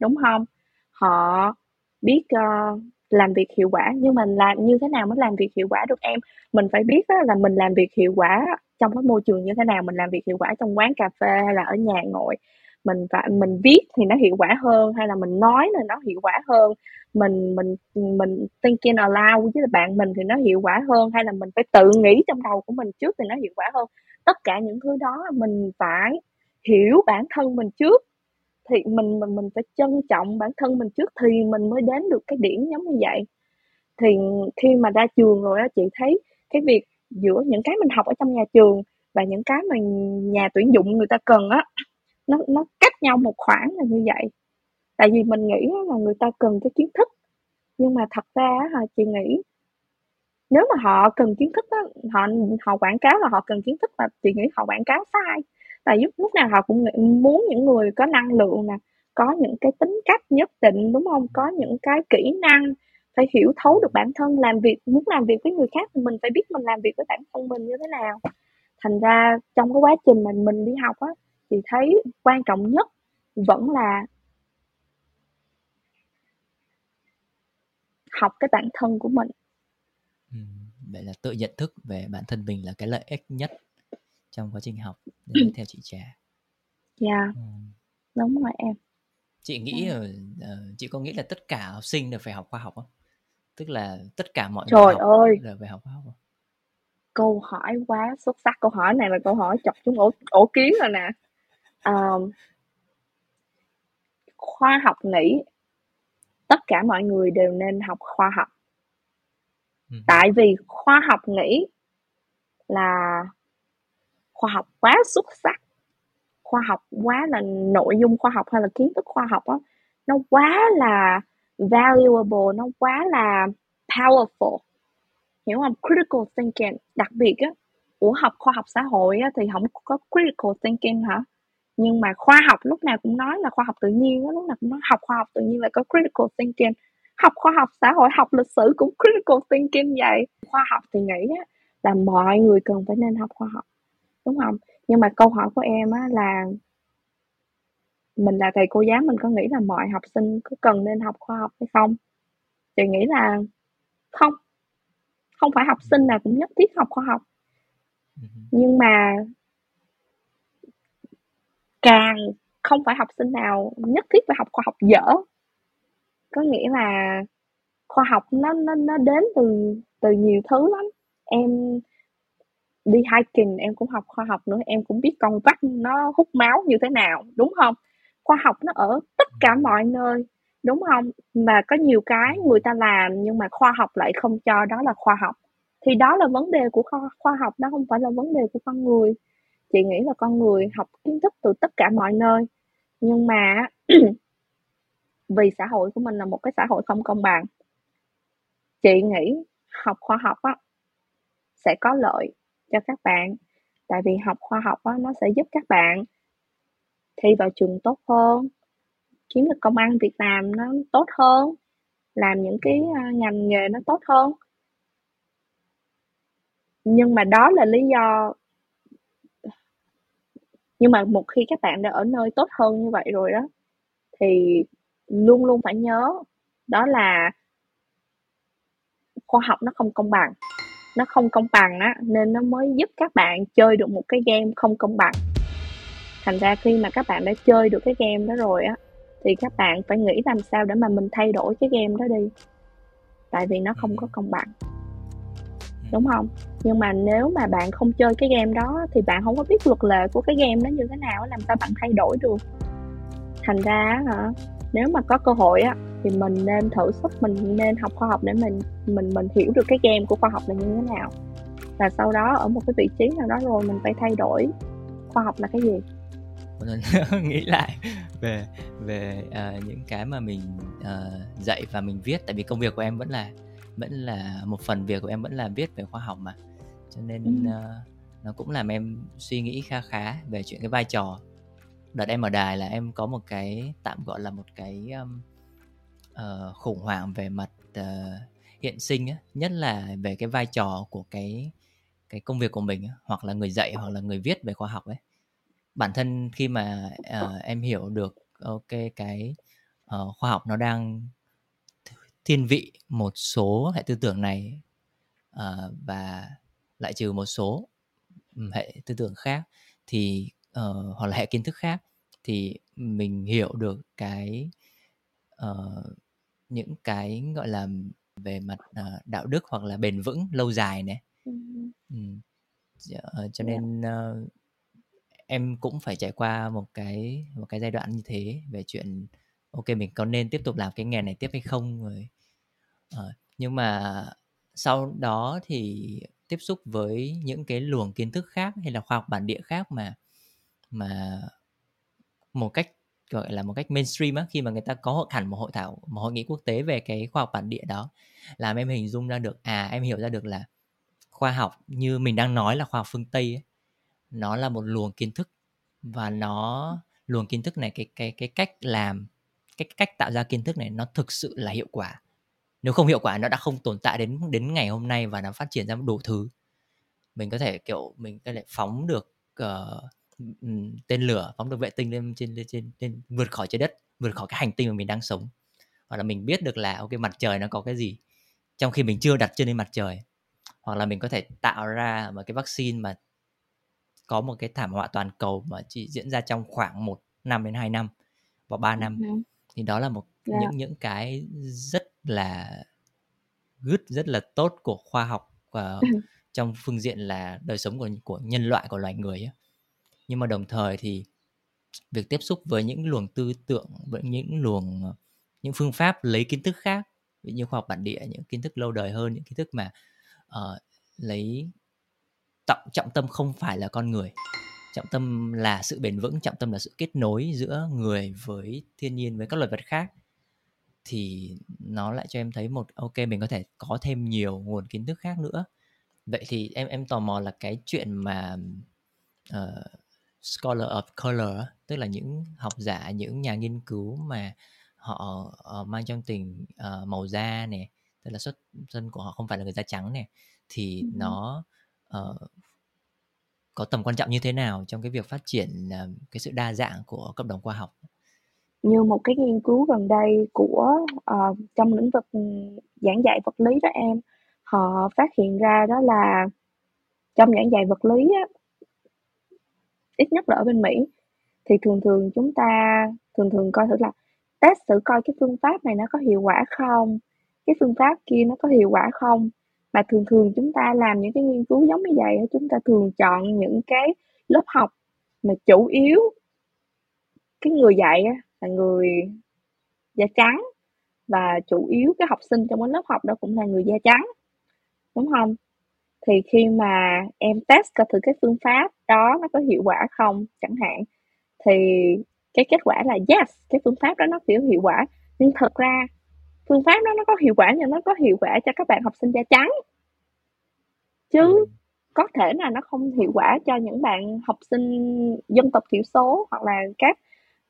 đúng không? Họ biết uh, làm việc hiệu quả nhưng mà làm như thế nào mới làm việc hiệu quả được em? Mình phải biết đó là mình làm việc hiệu quả trong cái môi trường như thế nào mình làm việc hiệu quả trong quán cà phê hay là ở nhà ngồi mình phải mình viết thì nó hiệu quả hơn, hay là mình nói thì nó hiệu quả hơn, mình mình mình thinking aloud với bạn mình thì nó hiệu quả hơn, hay là mình phải tự nghĩ trong đầu của mình trước thì nó hiệu quả hơn. Tất cả những thứ đó mình phải hiểu bản thân mình trước. Thì mình mình mình phải trân trọng bản thân mình trước thì mình mới đến được cái điểm giống như vậy. Thì khi mà ra trường rồi á, chị thấy cái việc giữa những cái mình học ở trong nhà trường và những cái mà nhà tuyển dụng người ta cần á nó nó cách nhau một khoảng là như vậy. Tại vì mình nghĩ là người ta cần cái kiến thức. Nhưng mà thật ra họ chị nghĩ nếu mà họ cần kiến thức đó, họ họ quảng cáo là họ cần kiến thức mà chị nghĩ họ quảng cáo sai. Tại lúc lúc nào họ cũng muốn những người có năng lượng nè có những cái tính cách nhất định đúng không? Có những cái kỹ năng phải hiểu thấu được bản thân làm việc muốn làm việc với người khác thì mình phải biết mình làm việc với bản thân mình như thế nào. Thành ra trong cái quá trình mà mình đi học á thì thấy quan trọng nhất vẫn là học cái bản thân của mình ừ, vậy là tự nhận thức về bản thân mình là cái lợi ích nhất trong quá trình học để theo chị trà dạ yeah. ừ. đúng rồi em chị nghĩ uh, chị có nghĩ là tất cả học sinh đều phải học khoa học không tức là tất cả mọi Trời người ơi. đều phải học khoa học không? câu hỏi quá xuất sắc câu hỏi này là câu hỏi chọc chúng ổ ổ kiến rồi nè um, khoa học nghĩ tất cả mọi người đều nên học khoa học. Ừ. tại vì khoa học nghĩ là khoa học quá xuất sắc khoa học quá là nội dung khoa học hay là kiến thức khoa học đó nó quá là valuable nó quá là powerful. Hiểu không? Critical thinking đặc biệt á của học khoa học xã hội á, thì không có critical thinking hả nhưng mà khoa học lúc nào cũng nói là khoa học tự nhiên á, lúc nào cũng nói học khoa học tự nhiên là có critical thinking. Học khoa học xã hội học lịch sử cũng critical thinking vậy. Khoa học thì nghĩ á, là mọi người cần phải nên học khoa học đúng không? Nhưng mà câu hỏi của em á là mình là thầy cô giáo mình có nghĩ là mọi học sinh có cần nên học khoa học hay không? Chị nghĩ là không. Không phải học sinh nào cũng nhất thiết học khoa học. Nhưng mà càng không phải học sinh nào nhất thiết phải học khoa học dở. Có nghĩa là khoa học nó nó nó đến từ từ nhiều thứ lắm. Em đi hiking em cũng học khoa học nữa em cũng biết con vắt nó hút máu như thế nào đúng không? Khoa học nó ở tất cả mọi nơi đúng không? Mà có nhiều cái người ta làm nhưng mà khoa học lại không cho đó là khoa học. Thì đó là vấn đề của khoa, khoa học đó không phải là vấn đề của con người chị nghĩ là con người học kiến thức từ tất cả mọi nơi. Nhưng mà vì xã hội của mình là một cái xã hội không công bằng, chị nghĩ học khoa học á, sẽ có lợi cho các bạn. Tại vì học khoa học á, nó sẽ giúp các bạn thi vào trường tốt hơn, kiếm được công ăn việc làm nó tốt hơn, làm những cái à, ngành nghề nó tốt hơn. Nhưng mà đó là lý do nhưng mà một khi các bạn đã ở nơi tốt hơn như vậy rồi đó, thì luôn luôn phải nhớ đó là khoa học nó không công bằng. Nó không công bằng á, nên nó mới giúp các bạn chơi được một cái game không công bằng. Thành ra khi mà các bạn đã chơi được cái game đó rồi á, thì các bạn phải nghĩ làm sao để mà mình thay đổi cái game đó đi. Tại vì nó không có công bằng đúng không? Nhưng mà nếu mà bạn không chơi cái game đó thì bạn không có biết luật lệ của cái game đó như thế nào làm sao bạn thay đổi được. Thành ra hả nếu mà có cơ hội á thì mình nên thử sức mình nên học khoa học để mình mình mình hiểu được cái game của khoa học là như thế nào. Và sau đó ở một cái vị trí nào đó rồi mình phải thay đổi khoa học là cái gì. Mình nghĩ lại về về uh, những cái mà mình uh, dạy và mình viết. Tại vì công việc của em vẫn là vẫn là một phần việc của em vẫn là viết về khoa học mà. Cho nên ừ. uh, nó cũng làm em suy nghĩ khá khá về chuyện cái vai trò. Đợt em ở đài là em có một cái tạm gọi là một cái um, uh, khủng hoảng về mặt uh, hiện sinh á, nhất là về cái vai trò của cái cái công việc của mình á, hoặc là người dạy hoặc là người viết về khoa học ấy. Bản thân khi mà uh, em hiểu được ok cái uh, khoa học nó đang thiên vị một số hệ tư tưởng này uh, và lại trừ một số hệ tư tưởng khác thì uh, hoặc là hệ kiến thức khác thì mình hiểu được cái uh, những cái gọi là về mặt uh, đạo đức hoặc là bền vững lâu dài này ừ. uh, cho nên uh, em cũng phải trải qua một cái một cái giai đoạn như thế về chuyện ok mình có nên tiếp tục làm cái nghề này tiếp hay không rồi nhưng mà sau đó thì tiếp xúc với những cái luồng kiến thức khác hay là khoa học bản địa khác mà mà một cách gọi là một cách mainstream á khi mà người ta có hẳn một hội thảo một hội nghị quốc tế về cái khoa học bản địa đó làm em hình dung ra được à em hiểu ra được là khoa học như mình đang nói là khoa học phương tây ấy, nó là một luồng kiến thức và nó luồng kiến thức này cái cái cái cách làm cái cách tạo ra kiến thức này nó thực sự là hiệu quả nếu không hiệu quả nó đã không tồn tại đến đến ngày hôm nay và nó phát triển ra đủ thứ. Mình có thể kiểu mình có thể phóng được uh, tên lửa phóng được vệ tinh lên trên lên trên lên vượt khỏi trái đất vượt khỏi cái hành tinh mà mình đang sống. Hoặc là mình biết được là ok mặt trời nó có cái gì trong khi mình chưa đặt chân lên mặt trời. Hoặc là mình có thể tạo ra một cái vaccine mà có một cái thảm họa toàn cầu mà chỉ diễn ra trong khoảng một năm đến 2 năm và 3 năm. Ừ thì đó là một yeah. Dạ. những những cái rất là good rất là tốt của khoa học và trong phương diện là đời sống của của nhân loại của loài người ấy. nhưng mà đồng thời thì việc tiếp xúc với những luồng tư tưởng với những luồng những phương pháp lấy kiến thức khác ví như khoa học bản địa những kiến thức lâu đời hơn những kiến thức mà uh, lấy trọng trọng tâm không phải là con người trọng tâm là sự bền vững trọng tâm là sự kết nối giữa người với thiên nhiên với các loài vật khác thì nó lại cho em thấy một ok mình có thể có thêm nhiều nguồn kiến thức khác nữa vậy thì em em tò mò là cái chuyện mà uh, scholar of color tức là những học giả những nhà nghiên cứu mà họ uh, mang trong tình uh, màu da này tức là xuất thân của họ không phải là người da trắng này thì ừ. nó uh, có tầm quan trọng như thế nào trong cái việc phát triển à, cái sự đa dạng của cộng đồng khoa học? Như một cái nghiên cứu gần đây của uh, trong lĩnh vực giảng dạy vật lý đó em họ phát hiện ra đó là trong giảng dạy vật lý á, ít nhất là ở bên Mỹ thì thường thường chúng ta thường thường coi thử là test thử coi cái phương pháp này nó có hiệu quả không cái phương pháp kia nó có hiệu quả không mà thường thường chúng ta làm những cái nghiên cứu giống như vậy chúng ta thường chọn những cái lớp học mà chủ yếu cái người dạy là người da trắng và chủ yếu cái học sinh trong cái lớp học đó cũng là người da trắng, đúng không? Thì khi mà em test coi thử cái phương pháp đó nó có hiệu quả không, chẳng hạn, thì cái kết quả là yes, cái phương pháp đó nó kiểu hiệu quả. Nhưng thật ra phương pháp đó nó có hiệu quả nhưng nó có hiệu quả cho các bạn học sinh da trắng. Chứ ừ. có thể là nó không hiệu quả cho những bạn học sinh dân tộc thiểu số hoặc là các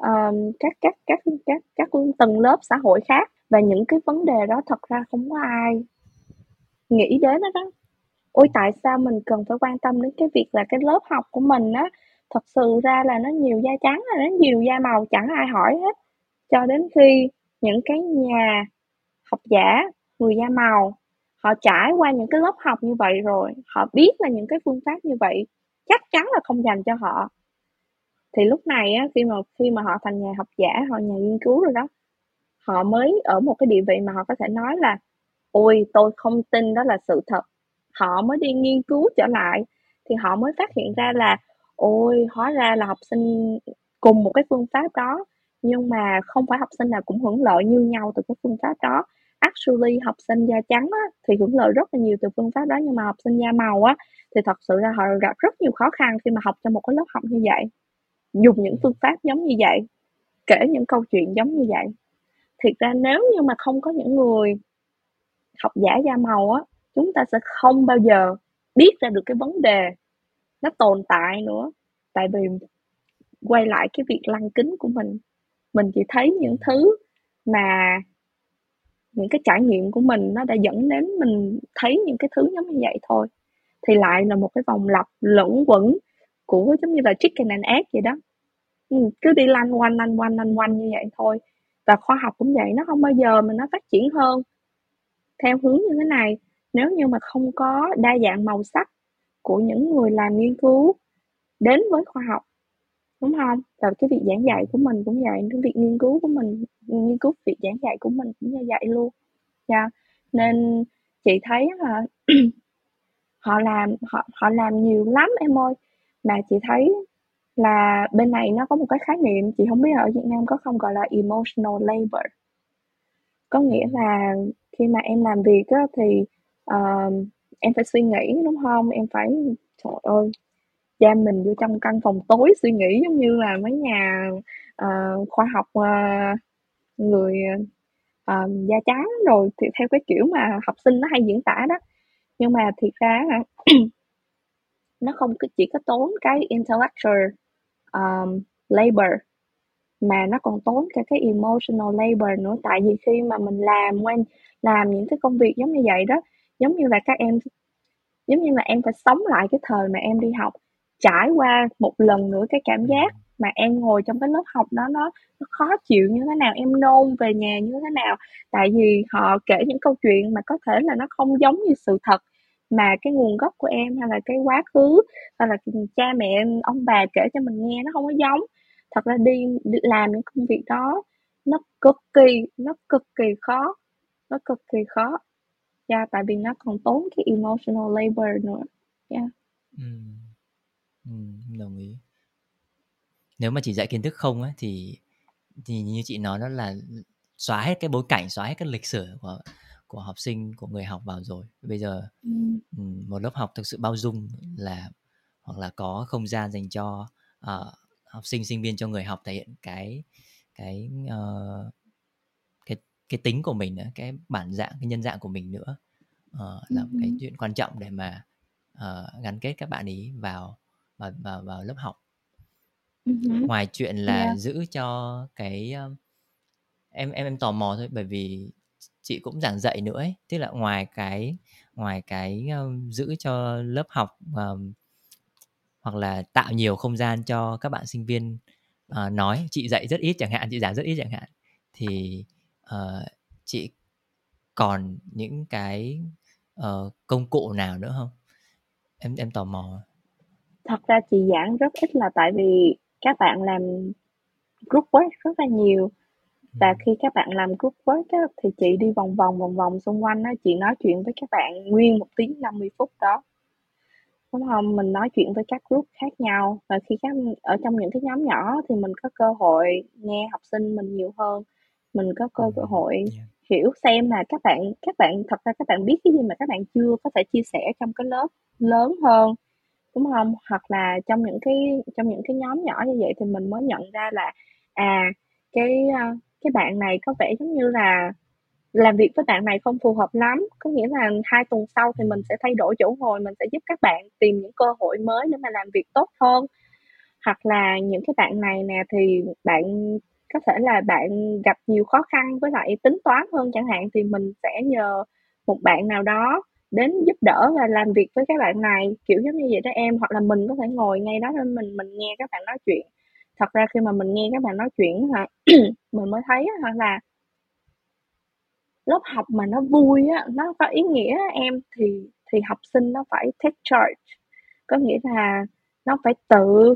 uh, các các các các các tầng lớp xã hội khác. Và những cái vấn đề đó thật ra không có ai nghĩ đến đó, đó ôi tại sao mình cần phải quan tâm đến cái việc là cái lớp học của mình á? Thật sự ra là nó nhiều da trắng là nó nhiều da màu chẳng ai hỏi hết. Cho đến khi những cái nhà học giả người da màu. Họ trải qua những cái lớp học như vậy rồi họ biết là những cái phương pháp như vậy chắc chắn là không dành cho họ. Thì lúc này á, khi mà khi mà họ thành nhà học giả họ nhà nghiên cứu rồi đó họ mới ở một cái địa vị mà họ có thể nói là ôi tôi không tin đó là sự thật. Họ mới đi nghiên cứu trở lại thì họ mới phát hiện ra là ôi hóa ra là học sinh cùng một cái phương pháp đó. Nhưng mà không phải học sinh nào cũng hưởng lợi như nhau từ cái phương pháp đó actually học sinh da trắng á, thì hưởng lợi rất là nhiều từ phương pháp đó nhưng mà học sinh da màu á thì thật sự ra họ gặp rất nhiều khó khăn khi mà học trong một cái lớp học như vậy. Dùng những phương pháp giống như vậy kể những câu chuyện giống như vậy. Thiệt ra nếu như mà không có những người học giả da màu á chúng ta sẽ không bao giờ biết ra được cái vấn đề nó tồn tại nữa. Tại vì quay lại cái việc lăng kính của mình mình chỉ thấy những thứ mà những cái trải nghiệm của mình nó đã dẫn đến mình thấy những cái thứ giống như vậy thôi. Thì lại là một cái vòng lặp lẫn quẩn của giống như là chicken and egg vậy đó. Ừ, cứ đi lanh quanh lanh quanh lanh quanh như vậy thôi. Và khoa học cũng vậy, nó không bao giờ mà nó phát triển hơn. Theo hướng như thế này, nếu như mà không có đa dạng màu sắc của những người làm nghiên cứu đến với khoa học đúng không? Và cái việc giảng dạy của mình cũng vậy cái việc nghiên cứu của mình nghiên cứu việc giảng dạy của mình cũng như vậy luôn. Yeah. nên chị thấy là họ làm họ họ làm nhiều lắm em ơi. Mà chị thấy là bên này nó có một cái khái niệm chị không biết ở Việt Nam có không gọi là emotional labor. Có nghĩa là khi mà em làm việc á, thì uh, em phải suy nghĩ đúng không? Em phải trời ơi giam mình vô trong căn phòng tối suy nghĩ giống như là mấy nhà uh, khoa học uh, người uh, da trắng rồi thì theo cái kiểu mà học sinh nó hay diễn tả đó. Nhưng mà thiệt ra nó không chỉ có tốn cái intellectual um, labor mà nó còn tốn cả cái emotional labor nữa. Tại vì khi mà mình làm quen làm những cái công việc giống như vậy đó giống như là các em giống như là em phải sống lại cái thời mà em đi học trải qua một lần nữa cái cảm giác mà em ngồi trong cái lớp học đó nó nó khó chịu như thế nào em nôn về nhà như thế nào. Tại vì họ kể những câu chuyện mà có thể là nó không giống như sự thật mà cái nguồn gốc của em hay là cái quá khứ hay là cha mẹ ông bà kể cho mình nghe nó không có giống. Thật ra đi, đi làm những công việc đó nó cực kỳ nó cực kỳ khó nó cực kỳ khó. Yeah, tại vì nó còn tốn cái emotional labor nữa. Yeah. ừ. Ừ, đồng ý nếu mà chỉ dạy kiến thức không á thì thì như chị nói đó là xóa hết cái bối cảnh xóa hết cái lịch sử của của học sinh của người học vào rồi bây giờ ừ. một lớp học thực sự bao dung là hoặc là có không gian dành cho uh, học sinh sinh viên cho người học thể hiện cái cái uh, cái cái tính của mình nữa cái bản dạng cái nhân dạng của mình nữa uh, là ừ. cái chuyện quan trọng để mà uh, gắn kết các bạn ý vào vào vào, vào lớp học ừ. ngoài chuyện là yeah. giữ cho cái em em em tò mò thôi bởi vì chị cũng giảng dạy nữa ấy tức là ngoài cái ngoài cái um, giữ cho lớp học um, hoặc là tạo nhiều không gian cho các bạn sinh viên uh, nói chị dạy rất ít chẳng hạn chị giảng rất ít chẳng hạn thì uh, chị còn những cái uh, công cụ nào nữa không em em tò mò thật ra chị giảng rất ít là tại vì các bạn làm group work rất là nhiều. Và khi các bạn làm group work á, thì chị đi vòng vòng vòng vòng xung quanh á, chị nói chuyện với các bạn nguyên một tiếng 50 phút đó. Đúng không? Mình nói chuyện với các group khác nhau. Và khi các ở trong những cái nhóm nhỏ thì mình có cơ hội nghe học sinh mình nhiều hơn. Mình có cơ hội yeah. hiểu xem là các bạn các bạn thật ra các bạn biết cái gì mà các bạn chưa có thể chia sẻ trong cái lớp lớn hơn đúng không hoặc là trong những cái, trong những cái nhóm nhỏ như vậy thì mình mới nhận ra là à cái cái bạn này có vẻ giống như là làm việc với bạn này không phù hợp lắm. Có nghĩa là hai tuần sau thì mình sẽ thay đổi chỗ ngồi, mình sẽ giúp các bạn tìm những cơ hội mới để mà làm việc tốt hơn. Hoặc là những cái bạn này nè, thì bạn, có thể là bạn gặp nhiều khó khăn với lại tính toán hơn chẳng hạn, thì mình sẽ nhờ một bạn nào đó đến giúp đỡ và làm việc với các bạn này kiểu giống như vậy đó em. Hoặc là mình có thể ngồi ngay đó nên mình mình nghe các bạn nói chuyện. Thật ra khi mà mình nghe các bạn nói chuyện hả mình mới thấy hả là lớp học mà nó vui á nó có ý nghĩa em. Thì thì học sinh nó phải take charge. Có nghĩa là nó phải tự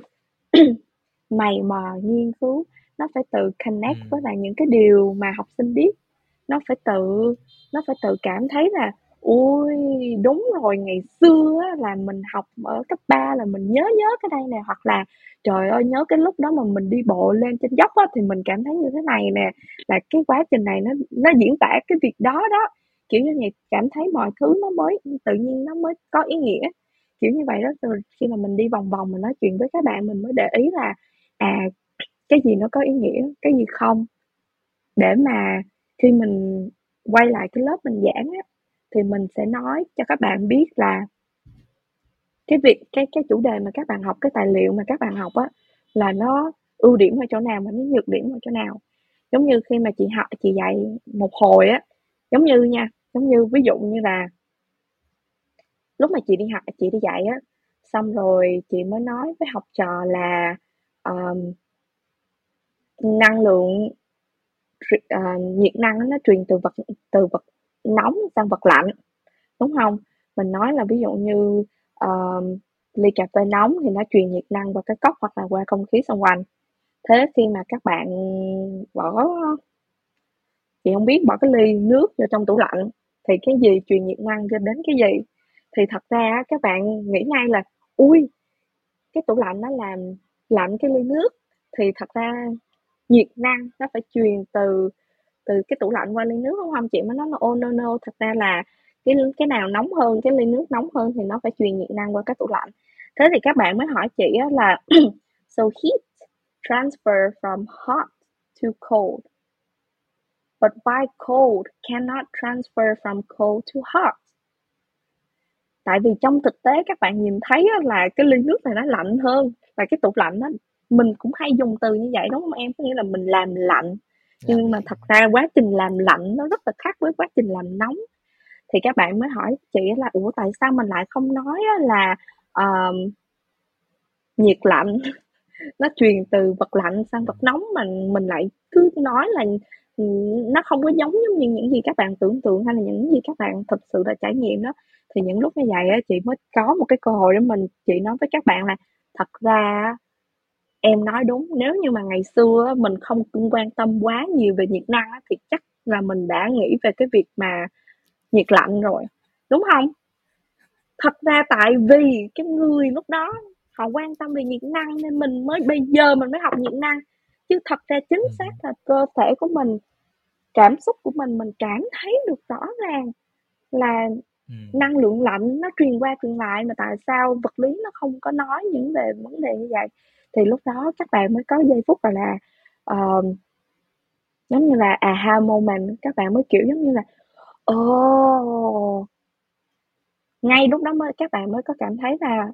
mày mò nghiên cứu nó phải tự connect với lại những cái điều mà học sinh biết. Nó phải tự nó phải tự cảm thấy là ui đúng rồi ngày xưa á, là mình học ở cấp 3 là mình nhớ nhớ cái đây nè hoặc là trời ơi nhớ cái lúc đó mà mình đi bộ lên trên dốc á, thì mình cảm thấy như thế này nè là cái quá trình này nó nó diễn tả cái việc đó đó. Kiểu như vậy cảm thấy mọi thứ nó mới tự nhiên nó mới có ý nghĩa. Kiểu như vậy đó rồi khi mà mình đi vòng vòng mình nói chuyện với các bạn mình mới để ý là à cái gì nó có ý nghĩa cái gì không? Để mà khi mình quay lại cái lớp mình giảng á thì mình sẽ nói cho các bạn biết là cái việc cái cái chủ đề mà các bạn học cái tài liệu mà các bạn học á là nó ưu điểm ở chỗ nào mà nó nhược điểm ở chỗ nào. Giống như khi mà chị học chị dạy một hồi á giống như nha giống như ví dụ như là lúc mà chị đi học chị đi dạy á xong rồi chị mới nói với học trò là um, năng lượng uh, nhiệt năng nó truyền từ vật từ vật nóng sang vật lạnh đúng không? Mình nói là ví dụ như uh, ly cà phê nóng thì nó truyền nhiệt năng qua cái cốc hoặc là qua không khí xung quanh. Thế khi mà các bạn bỏ chị không biết bỏ cái ly nước vào trong tủ lạnh thì cái gì truyền nhiệt năng cho đến cái gì? Thì thật ra các bạn nghĩ ngay là ui cái tủ lạnh nó làm lạnh cái ly nước. Thì thật ra nhiệt năng nó phải truyền từ từ cái tủ lạnh qua ly nước đúng không, chị mới nói là oh no no, thật ra là cái cái nào nóng hơn, cái ly nước nóng hơn thì nó phải truyền nhiệt năng qua cái tủ lạnh. Thế thì các bạn mới hỏi chị là, so heat transfer from hot to cold, but why cold cannot transfer from cold to hot? Tại vì trong thực tế các bạn nhìn thấy là cái ly nước này nó lạnh hơn và cái tủ lạnh đó mình cũng hay dùng từ như vậy, đúng không em? Có nghĩa là mình làm lạnh Dạ. nhưng mà thật ra quá trình làm lạnh nó rất là khác với quá trình làm nóng. Thì các bạn mới hỏi chị là ủa tại sao mình lại không nói là uh, nhiệt lạnh? Nó truyền từ vật lạnh sang vật nóng mà mình lại cứ nói là ừ, nó không có giống giống như những gì các bạn tưởng tượng hay là những gì các bạn thực sự đã trải nghiệm đó. Thì những lúc như vậy á chị mới có một cái cơ hội để mình chị nói với các bạn là thật ra em nói đúng nếu như mà ngày xưa mình không quan tâm quá nhiều về nhiệt năng thì chắc là mình đã nghĩ về cái việc mà nhiệt lạnh rồi đúng không thật ra tại vì cái người lúc đó họ quan tâm về nhiệt năng nên mình mới bây giờ mình mới học nhiệt năng chứ thật ra chính ừ. xác là cơ thể của mình cảm xúc của mình mình cảm thấy được rõ ràng là ừ. năng lượng lạnh nó truyền qua truyền lại mà tại sao vật lý nó không có nói những về vấn đề như vậy thì lúc đó các bạn mới có giây phút gọi là uh, giống như là aha moment các bạn mới kiểu giống như là ồ. Oh, ngay lúc đó mới các bạn mới có cảm thấy là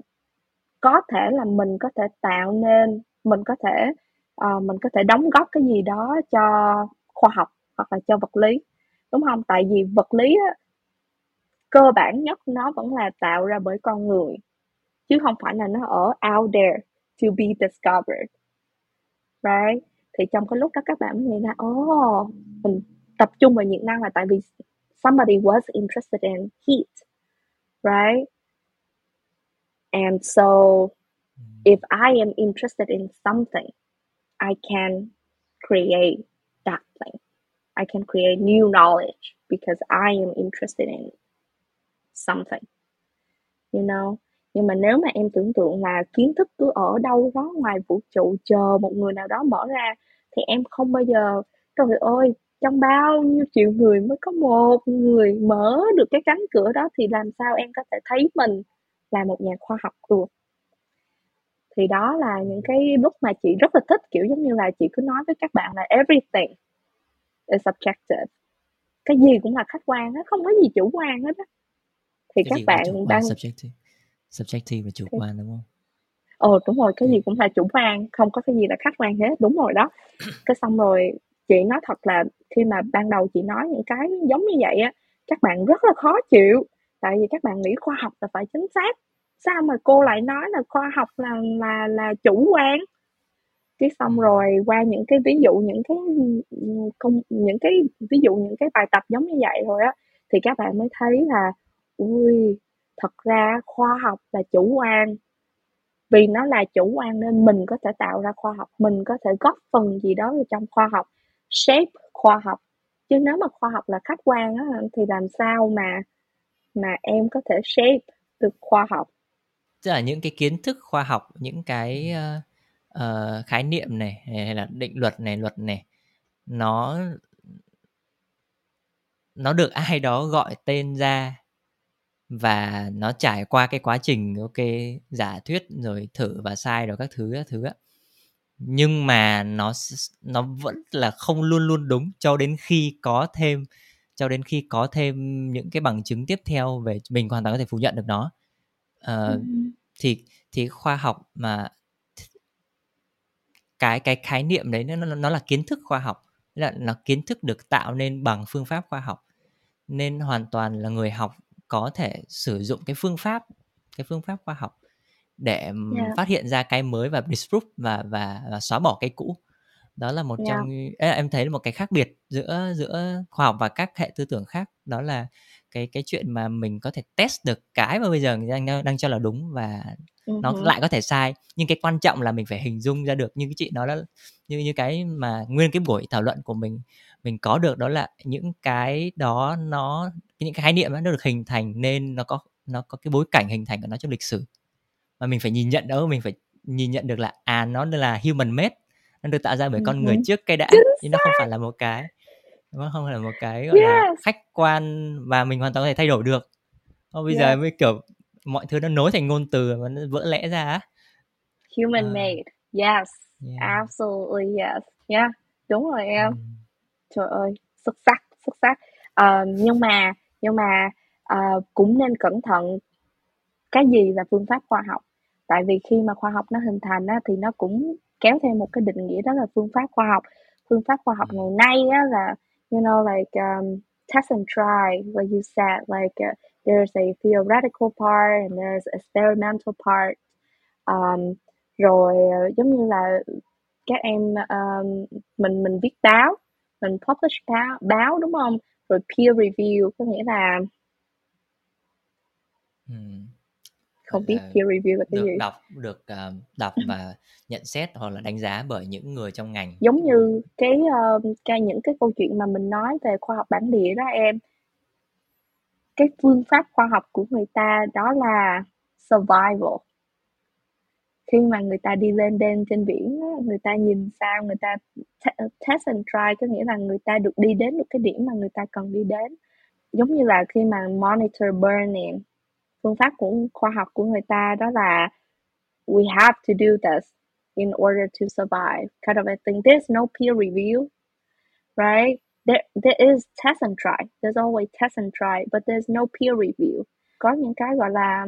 có thể là mình có thể tạo nên mình có thể uh, mình có thể đóng góp cái gì đó cho khoa học hoặc là cho vật lý đúng không tại vì vật lý á, cơ bản nhất nó vẫn là tạo ra bởi con người chứ không phải là nó ở out there. To be discovered right? Thì trong cái lúc đó các bạn mới nghĩ oh mình tập trung vào nhiệt năng là tại vì somebody was interested in heat right? And so mm. if I am interested in something I can create that thing. I can create new knowledge because I am interested in something you know nhưng mà nếu mà em tưởng tượng là kiến thức cứ ở đâu đó ngoài vũ trụ chờ một người nào đó mở ra thì em không bao giờ trời ơi trong bao nhiêu triệu người mới có một người mở được cái cánh cửa đó thì làm sao em có thể thấy mình là một nhà khoa học được? Thì đó là những cái lúc mà chị rất là thích kiểu giống như là chị cứ nói với các bạn là everything is subjective. Cái gì cũng là khách quan á không có gì chủ quan hết á. Thì cái các bạn đang subjective subjective và chủ quan đúng không? Ờ đúng rồi cái gì cũng là chủ quan không có cái gì là khách quan hết đúng rồi đó. Cái xong rồi chị nói thật là khi mà ban đầu chị nói những cái giống như vậy á các bạn rất là khó chịu. Tại vì các bạn nghĩ khoa học là phải chính xác sao mà cô lại nói là khoa học là là là chủ quan? Cái xong rồi qua những cái ví dụ những cái công những cái ví dụ những cái bài tập giống như vậy rồi á thì các bạn mới thấy là ui thật ra khoa học là chủ quan. Vì nó là chủ quan nên mình có thể tạo ra khoa học mình có thể góp phần gì đó vào trong khoa học shape khoa học. Chứ nếu mà khoa học là khách quan á thì làm sao mà mà em có thể shape được khoa học? Tức là những cái kiến thức khoa học những cái uh, uh, khái niệm này hay là định luật này luật này nó nó được ai đó gọi tên ra và nó trải qua cái quá trình ok giả thuyết rồi thử và sai rồi các thứ các thứ á. Nhưng mà nó nó vẫn là không luôn luôn đúng cho đến khi có thêm cho đến khi có thêm những cái bằng chứng tiếp theo về mình hoàn toàn có thể phủ nhận được nó. Uh, ừ. thì thì khoa học mà cái cái khái niệm đấy nó nó là kiến thức khoa học là nó kiến thức được tạo nên bằng phương pháp khoa học. Nên hoàn toàn là người học có thể sử dụng cái phương pháp cái phương pháp khoa học để yeah. phát hiện ra cái mới và disprove và và, và xóa bỏ cái cũ đó là một yeah. trong em thấy là một cái khác biệt giữa giữa khoa học và các hệ tư tưởng khác đó là cái cái chuyện mà mình có thể test được cái mà bây giờ đang đang cho là đúng và uh-huh. nó lại có thể sai nhưng cái quan trọng là mình phải hình dung ra được như cái chị nói đó như như cái mà nguyên cái buổi thảo luận của mình mình có được đó là những cái đó nó những cái khái niệm nó được hình thành nên nó có nó có cái bối cảnh hình thành của nó trong lịch sử. Mà mình phải nhìn nhận đó mình phải nhìn nhận được là à nó là human made nó được tạo ra bởi con người trước cái đã. Chứ nó không phải là một cái nó không? Phải là một cái gọi yes. là khách quan và mình hoàn toàn có thể thay đổi được. Bây yeah. giờ mới kiểu mọi thứ nó nối thành ngôn từ và nó vỡ lẽ ra human uh, made. Yes. Yeah. absolutely yes. Yeah. Đúng rồi em. Um. Trời ơi xuất sắc xuất sắc. Uh, nhưng mà nhưng mà uh, cũng nên cẩn thận cái gì là phương pháp khoa học. Tại vì khi mà khoa học nó hình thành á, thì nó cũng kéo theo một cái định nghĩa đó là phương pháp khoa học. Phương pháp khoa học ngày nay á, là you know like um, test and try like you said like uh, there's a theoretical part and there's experimental part. Um, rồi uh, giống như là các em um, mình mình viết báo mình publish báo báo đúng không? Rồi peer review có nghĩa là hmm. không biết peer review là cái được gì. đọc được uh, đọc và nhận xét hoặc là đánh giá bởi những người trong ngành. Giống như cái uh, cái những cái câu chuyện mà mình nói về khoa học bản địa đó em. Cái phương pháp khoa học của người ta đó là survival khi mà người ta đi lên đêm trên biển người ta nhìn sao, người ta test and try, có nghĩa là người ta được đi đến được cái điểm mà người ta cần đi đến. Giống như là khi mà monitor burning phương pháp của khoa học của người ta đó là we have to do this in order to survive. Kind of a thing. There's no peer review, right? There there is test and try. There's always test and try, but there's no peer review. Có những cái gọi là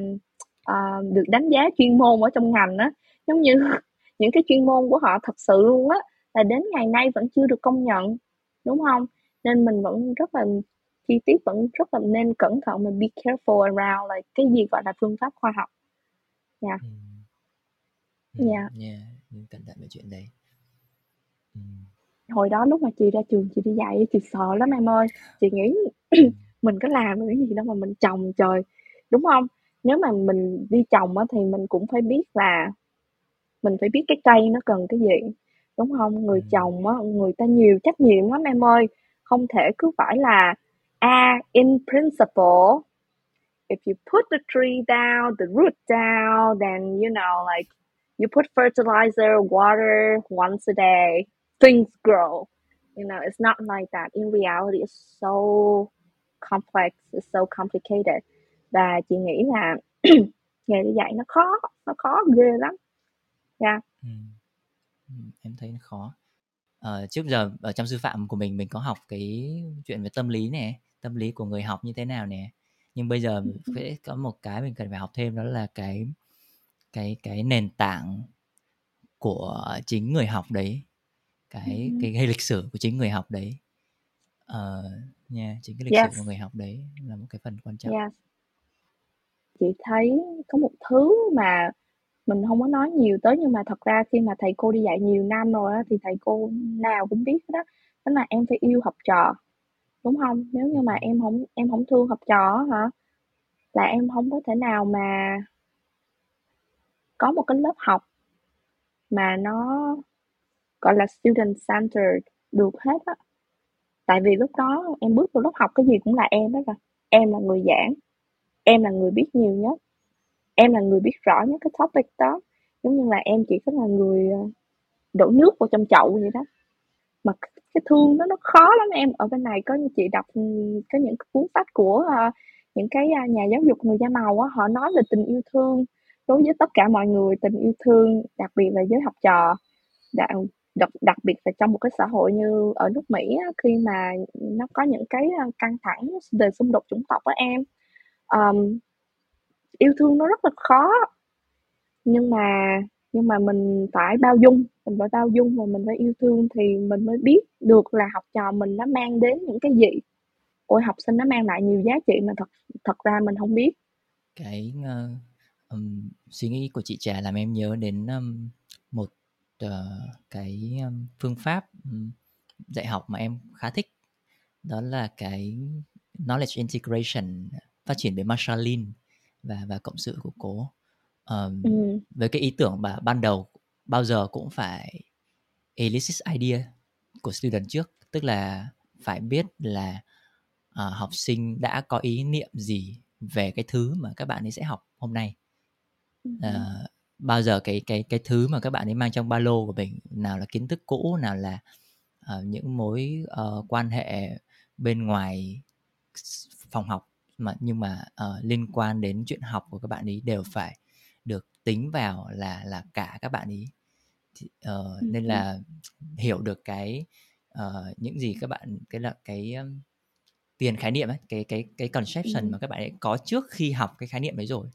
uh, được đánh giá chuyên môn ở trong ngành á giống như những cái chuyên môn của họ thật sự luôn á là đến ngày nay vẫn chưa được công nhận đúng không nên mình vẫn rất là chi tiết vẫn rất là nên cẩn thận mình be careful around like cái gì gọi là phương pháp khoa học nha yeah. ừ. yeah. yeah. cẩn thận về chuyện đấy ừ. hồi đó lúc mà chị ra trường chị đi dạy chị sợ lắm em ơi chị nghĩ mình có làm được cái gì đâu mà mình trồng trời đúng không nếu mà mình đi trồng á thì mình cũng phải biết là mình phải biết cái cây nó cần cái gì đúng không? Người trồng á người ta nhiều trách nhiệm lắm em ơi. Không thể cứ phải là à in principle. If you put the tree down the root down then you know like you put fertilizer water once a day things grow. You know it's not like that. In reality it's so complex it's so complicated và chị nghĩ là nghề đi dạy nó khó nó khó ghê lắm yeah. ừ. Ừ, em thấy nó khó ờ, trước giờ ở trong sư phạm của mình mình có học cái chuyện về tâm lý này tâm lý của người học như thế nào nè nhưng bây giờ sẽ có một cái mình cần phải học thêm đó là cái cái cái nền tảng của chính người học đấy cái cái, cái lịch sử của chính người học đấy ờ uh, nha yeah, chính cái lịch yes. sử của người học đấy là một cái phần quan trọng yes. Chị thấy có một thứ mà mình không có nói nhiều tới nhưng mà thật ra khi mà thầy cô đi dạy nhiều năm rồi á thì thầy cô nào cũng biết đó đó là em phải yêu học trò đúng không? Nếu như mà em không em không thương học trò hả là em không có thể nào mà có một cái lớp học mà nó gọi là student centered được hết á. Tại vì lúc đó em bước vào lớp học cái gì cũng là em đó rồi. Em là người giảng em là người biết nhiều nhất. Em là người biết rõ nhất cái topic đó. Giống như là em chỉ có là người ờ, đổ nước vào trong chậu vậy đó. Mà cái thương đó nó khó lắm em. Ở bên này có như chị đọc ừ, có những cuốn sách của uh, những cái uh, nhà giáo dục người da màu á họ nói về tình yêu thương. Đối với tất cả mọi người tình yêu thương đặc biệt là với học trò đặc, đặc, đặc biệt là trong một cái xã hội như ở nước Mỹ á, khi mà nó có những cái căng thẳng về xung đột chủng tộc á em um, yêu thương nó rất là khó. Nhưng mà nhưng mà mình phải bao dung mình phải bao dung và mình phải yêu thương thì mình mới biết được là học trò mình nó mang đến những cái gì. Ôi học sinh nó mang lại nhiều giá trị mà thật thật ra mình không biết. Cái uh, um, suy nghĩ của chị trà làm em nhớ đến um, một uh, cái um, phương pháp um, dạy học mà em khá thích. Đó là cái knowledge integration phát triển bởi Marshall và và cộng sự của cố. Um, ừ. với cái ý tưởng mà ban đầu bao giờ cũng phải elicit idea của student trước tức là phải biết là uh, học sinh đã có ý niệm gì về cái thứ mà các bạn ấy sẽ học hôm nay. Uh, bao giờ cái cái cái thứ mà các bạn ấy mang trong ba lô của mình nào là kiến thức cũ nào là uh, những mối uh, quan hệ bên ngoài phòng học mà nhưng mà uh, liên quan đến chuyện học của các bạn ấy đều phải được tính vào là là cả các bạn ấy thì, uh, nên là hiểu được cái uh, những gì các bạn cái là cái um, tiền khái niệm ấy cái cái cái conception ừ. mà các bạn ấy có trước khi học cái khái niệm ấy rồi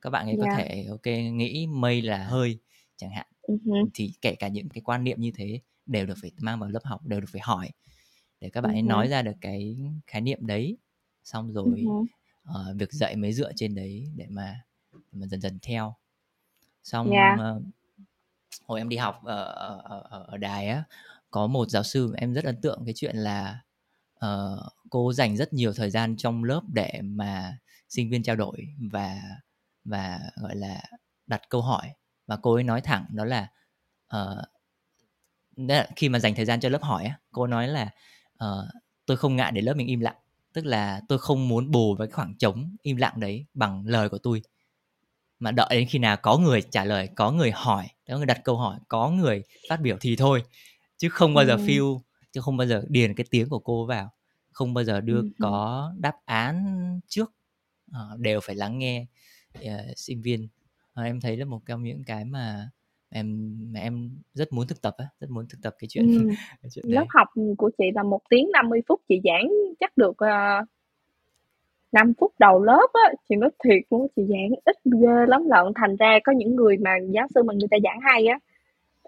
các bạn ấy yeah. có thể ok nghĩ mây là hơi chẳng hạn uh-huh. thì kể cả những cái quan niệm như thế đều được phải mang vào lớp học đều được phải hỏi để các bạn uh-huh. ấy nói ra được cái khái niệm đấy xong rồi uh-huh. uh, việc dạy mới dựa trên đấy để mà để mà dần dần theo xong yeah. uh, hồi em đi học ở, ở, ở, ở đài á có một giáo sư mà em rất ấn tượng cái chuyện là uh, cô dành rất nhiều thời gian trong lớp để mà sinh viên trao đổi và và gọi là đặt câu hỏi và cô ấy nói thẳng đó là uh, khi mà dành thời gian cho lớp hỏi cô nói là uh, tôi không ngại để lớp mình im lặng tức là tôi không muốn bù với khoảng trống im lặng đấy bằng lời của tôi. Mà đợi đến khi nào có người trả lời có người hỏi có người đặt câu hỏi có người phát biểu thì thôi. Chứ không bao giờ ừ. feel chứ không bao giờ điền cái tiếng của cô vào. Không bao giờ đưa ừ. có đáp án trước. Uh, đều phải lắng nghe uh, sinh viên. Uh, em thấy là một trong những cái mà em mà em rất muốn thực tập á rất muốn thực tập cái chuyện, ừ. cái chuyện lớp học của chị là một tiếng 50 phút chị giảng chắc được uh, 5 phút đầu lớp á chị nói thiệt luôn chị giảng ít ghê lắm lận thành ra có những người mà giáo sư mà người ta giảng hay á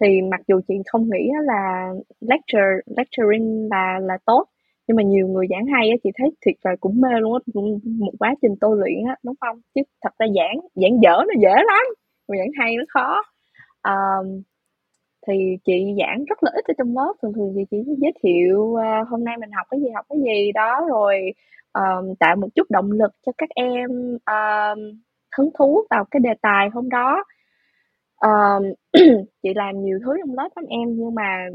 thì mặc dù chị không nghĩ là lecture lecturing là là tốt nhưng mà nhiều người giảng hay á chị thấy thiệt là cũng mê luôn á một quá trình tôi luyện á đúng không chứ thật ra giảng giảng dở nó dễ lắm mà giảng hay nó khó um, thì chị giảng rất là ít ở trong lớp. Thường thường thì chị giới thiệu uh, hôm nay mình học cái gì học cái gì. Đó rồi um, tạo một chút động lực cho các em um, hứng thú vào cái đề tài hôm đó. Um, chị làm nhiều thứ trong lớp lắm em nhưng mà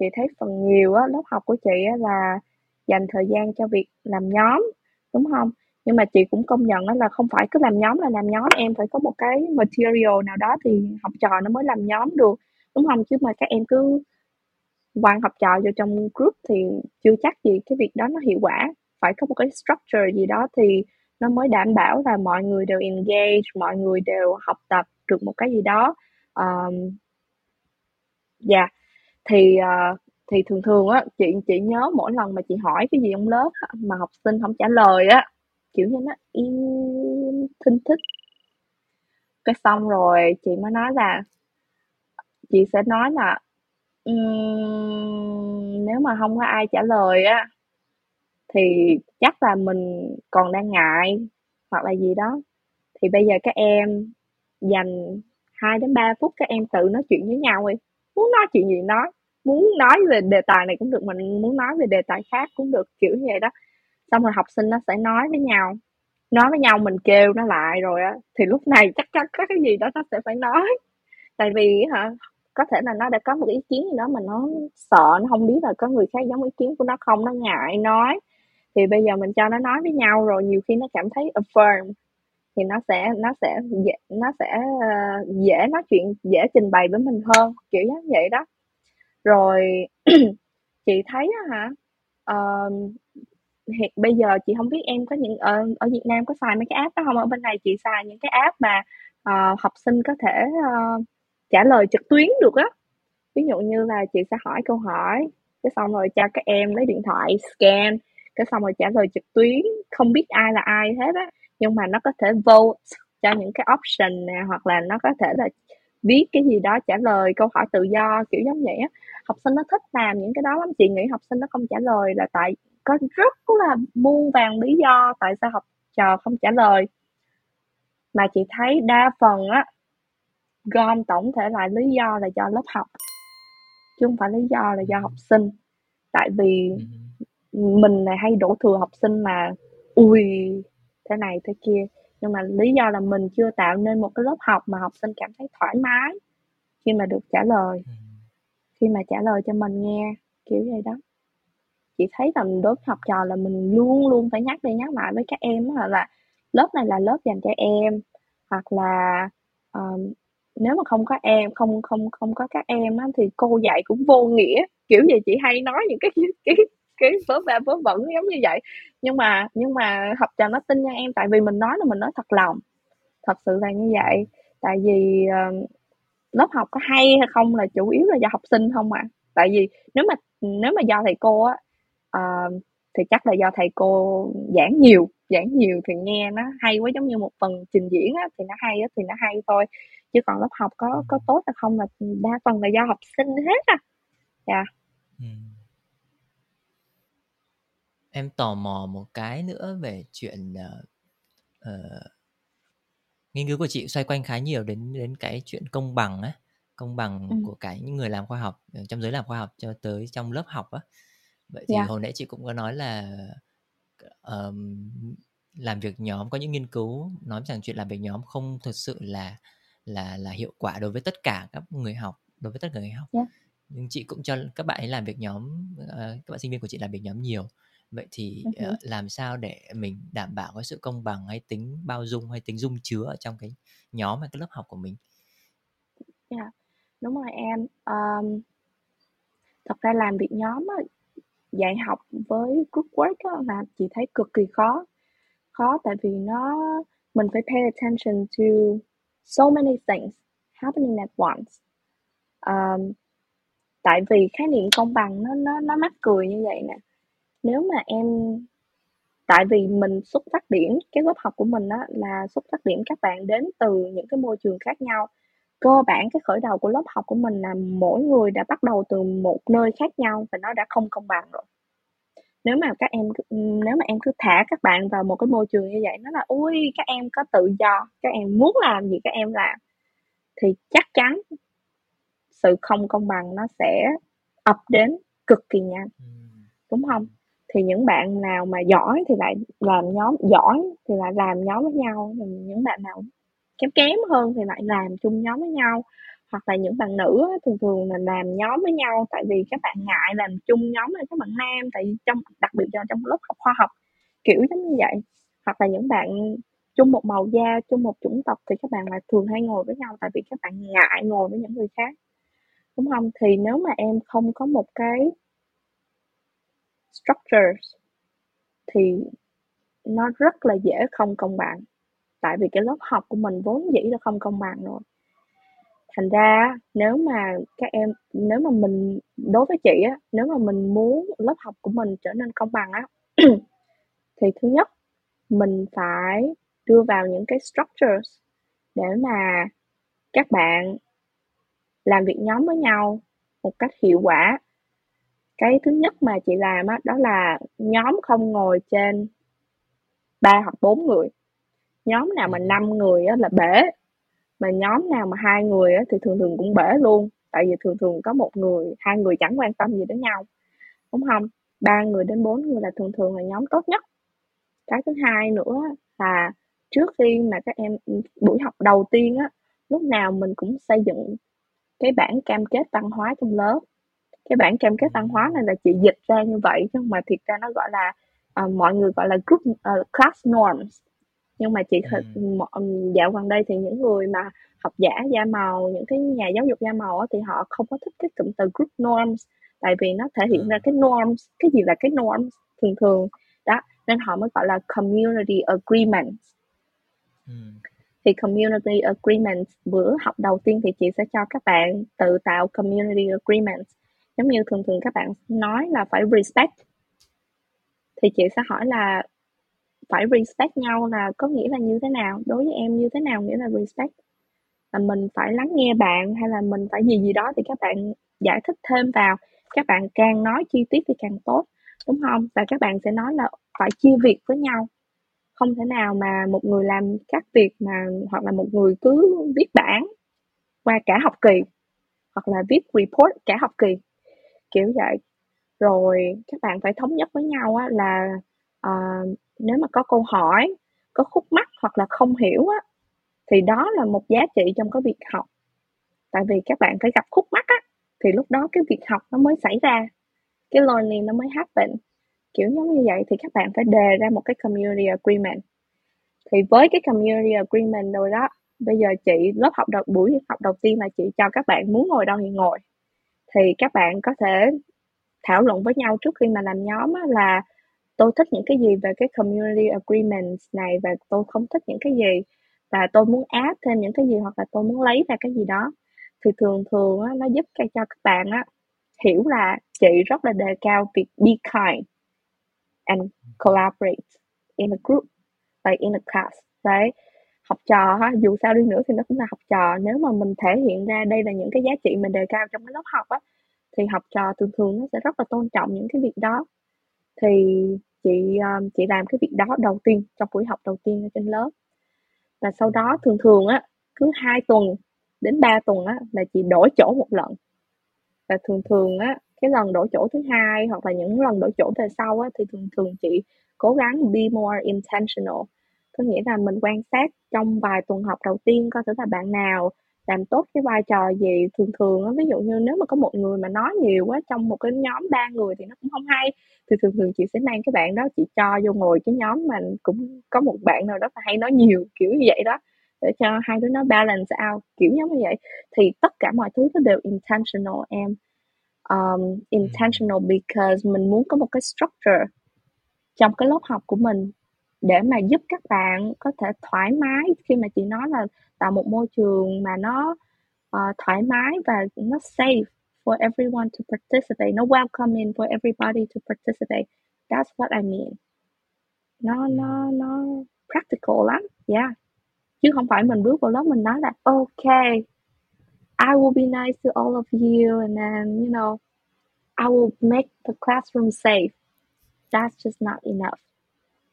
chị thấy phần nhiều á lớp học của chị á là dành thời gian cho việc làm nhóm đúng không? Nhưng mà chị cũng công nhận đó là không phải cứ làm nhóm là làm nhóm. Em phải có một cái material nào đó thì học trò nó mới làm nhóm được. Đúng không? Chứ mà các em cứ quăng học trò vô trong group thì chưa chắc gì cái việc đó nó hiệu quả. Phải có một cái structure gì đó thì nó mới đảm bảo là mọi người đều engage mọi người đều học tập được một cái gì đó. Um, dạ. Yeah. thì uh, thì thường thường á chị chị nhớ mỗi lần mà chị hỏi cái gì trong lớp mà học sinh không trả lời á kiểu như nó im thinh thích. Cái xong rồi chị mới nói là chị sẽ nói là um, nếu mà không có ai trả lời á thì chắc là mình còn đang ngại hoặc là gì đó. Thì bây giờ các em dành 2 đến 3 phút các em tự nói chuyện với nhau đi. Muốn nói chuyện gì nói muốn nói về đề tài này cũng được mình muốn nói về đề tài khác cũng được kiểu như vậy đó xong rồi học sinh nó sẽ nói với nhau. Nói với nhau mình kêu nó lại rồi á thì lúc này chắc chắn có cái gì đó nó sẽ phải nói. Tại vì hả có thể là nó đã có một ý kiến gì đó mà nó sợ nó không biết là có người khác giống ý kiến của nó không nó ngại nói. Thì bây giờ mình cho nó nói với nhau rồi nhiều khi nó cảm thấy affirm thì nó sẽ nó sẽ dễ nó sẽ uh, dễ nói chuyện dễ trình bày với mình hơn kiểu như vậy đó. Rồi chị thấy hả uh, hiện bây giờ chị không biết em có những ở ở Việt Nam có xài mấy cái app đó không ở bên này chị xài những cái app mà uh, học sinh có thể uh, trả lời trực tuyến được á. Ví dụ như là chị sẽ hỏi câu hỏi cái xong rồi cho các em lấy điện thoại scan cái xong rồi trả lời trực tuyến. Không biết ai là ai hết á nhưng mà nó có thể vote cho những cái option nè hoặc là nó có thể là viết cái gì đó trả lời câu hỏi tự do kiểu giống vậy á. Học sinh nó thích làm những cái đó lắm. Chị nghĩ học sinh nó không trả lời là tại có rất là muôn vàng lý do tại sao học trò không trả lời. Mà chị thấy đa phần á gom tổng thể lại lý do là do lớp học chứ không phải lý do là do học sinh. Tại vì mình này hay đổ thừa học sinh mà ui thế này thế kia. Nhưng mà lý do là mình chưa tạo nên một cái lớp học mà học sinh cảm thấy thoải mái khi mà được trả lời. Khi mà trả lời cho mình nghe kiểu vậy đó chị thấy là đối với học trò là mình luôn luôn phải nhắc đi nhắc lại với các em là, là lớp này là lớp dành cho em hoặc là um, nếu mà không có em không không không có các em á, thì cô dạy cũng vô nghĩa. Kiểu gì chị hay nói những cái cái cái vớ va vớ vẩn giống như vậy. Nhưng mà nhưng mà học trò nó tin nha em tại vì mình nói là mình nói thật lòng. Thật sự là như vậy. Tại vì uh, lớp học có hay hay không là chủ yếu là do học sinh không à. Tại vì nếu mà nếu mà do thầy cô á uh, thì chắc là do thầy cô giảng nhiều giảng nhiều thì nghe nó hay quá giống như một phần trình diễn á thì nó hay á thì nó hay thôi chứ còn lớp học có có tốt hay không là đa phần là do học sinh hết à dạ yeah. ừ. em tò mò một cái nữa về chuyện uh, uh, nghiên cứu của chị xoay quanh khá nhiều đến đến cái chuyện công bằng á công bằng ừ. của cả những người làm khoa học trong giới làm khoa học cho tới trong lớp học á vậy thì yeah. Dạ. hồi nãy chị cũng có nói là um, làm việc nhóm có những nghiên cứu nói rằng chuyện làm việc nhóm không thực sự là là là hiệu quả đối với tất cả các người học đối với tất cả người học yeah. Dạ. nhưng chị cũng cho các bạn ấy làm việc nhóm uh, các bạn sinh viên của chị làm việc nhóm nhiều vậy thì uh, làm sao để mình đảm bảo cái sự công bằng hay tính bao dung hay tính dung chứa ở trong cái nhóm hay cái lớp học của mình yeah. Dạ, đúng rồi em um, thật ra làm việc nhóm dạy học với group work là chị thấy cực kỳ khó. Khó tại vì nó mình phải pay attention to so many things happening at once. Um, tại vì khái niệm công bằng nó nó nó mắc cười như vậy nè. Nếu mà em tại vì mình xuất phát điểm cái lớp học của mình á là xuất phát điểm các bạn đến từ những cái môi trường khác nhau cơ bản cái khởi đầu của lớp học của mình là mỗi người đã bắt đầu từ một nơi khác nhau và nó đã không công bằng rồi. Nếu mà các em nếu mà em cứ thả các bạn vào một cái môi trường như vậy nó là ui các em có tự do các em muốn làm gì các em làm. Thì chắc chắn sự không công bằng nó sẽ ập đến cực kỳ nhanh. Đúng không? Thì những bạn nào mà giỏi thì lại làm nhóm giỏi thì lại làm nhóm với nhau những bạn nào kém kém hơn thì lại làm chung nhóm với nhau. Hoặc là những bạn nữ thường thường là làm nhóm với nhau tại vì các bạn ngại làm chung nhóm với các bạn nam, tại vì trong, đặc biệt là trong lớp học khoa học, kiểu giống như vậy. Hoặc là những bạn chung một màu da, chung một chủng tộc thì các bạn lại thường hay ngồi với nhau tại vì các bạn ngại ngồi với những người khác. Đúng không? Thì nếu mà em không có một cái structures thì nó rất là dễ không công bằng tại vì cái lớp học của mình vốn dĩ là không công bằng rồi. Thành ra nếu mà các em, nếu mà mình, đối với chị á, nếu mà mình muốn lớp học của mình trở nên công bằng á, thì thứ nhất, mình phải đưa vào những cái structures để mà các bạn làm việc nhóm với nhau một cách hiệu quả. Cái thứ nhất mà chị làm á, đó là nhóm không ngồi trên ba hoặc bốn người nhóm nào mà năm người á là bể. Mà nhóm nào mà hai người á thì thường thường cũng bể luôn. Tại vì thường thường có một người hai người chẳng quan tâm gì đến nhau. Đúng không? Ba người đến bốn người là thường thường là nhóm tốt nhất. Cái thứ hai nữa là trước khi mà các em buổi học đầu tiên á lúc nào mình cũng xây dựng cái bản cam kết văn hóa trong lớp. Cái bản cam kết văn hóa này là chị dịch ra như vậy chứ mà thiệt ra nó gọi là uh, mọi người gọi là group uh, class norms nhưng mà chị ừ. dạo gần đây thì những người mà học giả da màu những cái nhà giáo dục da màu thì họ không có thích cái cụm từ group norms. Tại vì nó thể hiện ra cái norms cái gì là cái norms thường thường đó. Nên họ mới gọi là community agreement ừ. thì community agreement bữa học đầu tiên thì chị sẽ cho các bạn tự tạo community agreement giống như thường thường các bạn nói là phải respect. Thì chị sẽ hỏi là phải respect nhau là có nghĩa là như thế nào đối với em như thế nào nghĩa là respect. Là mình phải lắng nghe bạn hay là mình phải gì gì đó thì các bạn giải thích thêm vào. Các bạn càng nói chi tiết thì càng tốt đúng không? Và các bạn sẽ nói là phải chia việc với nhau. Không thể nào mà một người làm các việc mà hoặc là một người cứ viết bản qua cả học kỳ hoặc là viết report cả học kỳ kiểu vậy. Rồi các bạn phải thống nhất với nhau á, là uh, nếu mà có câu hỏi có khúc mắc hoặc là không hiểu á thì đó là một giá trị trong cái việc học. Tại vì các bạn phải gặp khúc mắc á thì lúc đó cái việc học nó mới xảy ra cái learning nó mới happen. Kiểu giống như vậy thì các bạn phải đề ra một cái community agreement. Thì với cái community agreement rồi đó bây giờ chị lớp học đầu buổi học đầu tiên là chị cho các bạn muốn ngồi đâu thì ngồi. Thì các bạn có thể thảo luận với nhau trước khi mà làm nhóm á, là tôi thích những cái gì về cái community agreement này và tôi không thích những cái gì và tôi muốn add thêm những cái gì hoặc là tôi muốn lấy ra cái gì đó. Thì thường thường á, nó giúp cho các bạn á, hiểu là chị rất là đề cao việc be kind and collaborate in a group like in a class. Đấy học trò ha dù sao đi nữa thì nó cũng là học trò. Nếu mà mình thể hiện ra đây là những cái giá trị mình đề cao trong cái lớp học á thì học trò thường thường nó sẽ rất là tôn trọng những cái việc đó. Thì chị um, chị làm cái việc đó đầu tiên trong buổi học đầu tiên ở trên lớp. Và sau đó thường thường á cứ hai tuần đến 3 tuần á là chị đổi chỗ một lần. Và thường thường á cái lần đổi chỗ thứ hai hoặc là những lần đổi chỗ về sau á thì thường thường chị cố gắng be more intentional. Có nghĩa là mình quan sát trong vài tuần học đầu tiên coi thử là bạn nào làm tốt cái vai trò gì thường thường á. Ví dụ như nếu mà có một người mà nói nhiều quá trong một cái nhóm ba người thì nó cũng không hay. Thì thường thường chị sẽ mang cái bạn đó chị cho vô ngồi cái nhóm mà cũng có một bạn nào đó hay nói nhiều kiểu như vậy đó để cho hai đứa nó balance out kiểu giống như vậy. Thì tất cả mọi thứ nó đều intentional em. Um, intentional because mình muốn có một cái structure trong cái lớp học của mình để mà giúp các bạn có thể thoải mái khi mà chị nói là tạo một môi trường mà nó uh, thoải mái và nó safe for everyone to participate nó welcoming for everybody to participate. That's what I mean. Nó nó nó practical lắm yeah. Chứ không phải mình bước vào lớp mình nói là okay I will be nice to all of you and then you know I will make the classroom safe. That's just not enough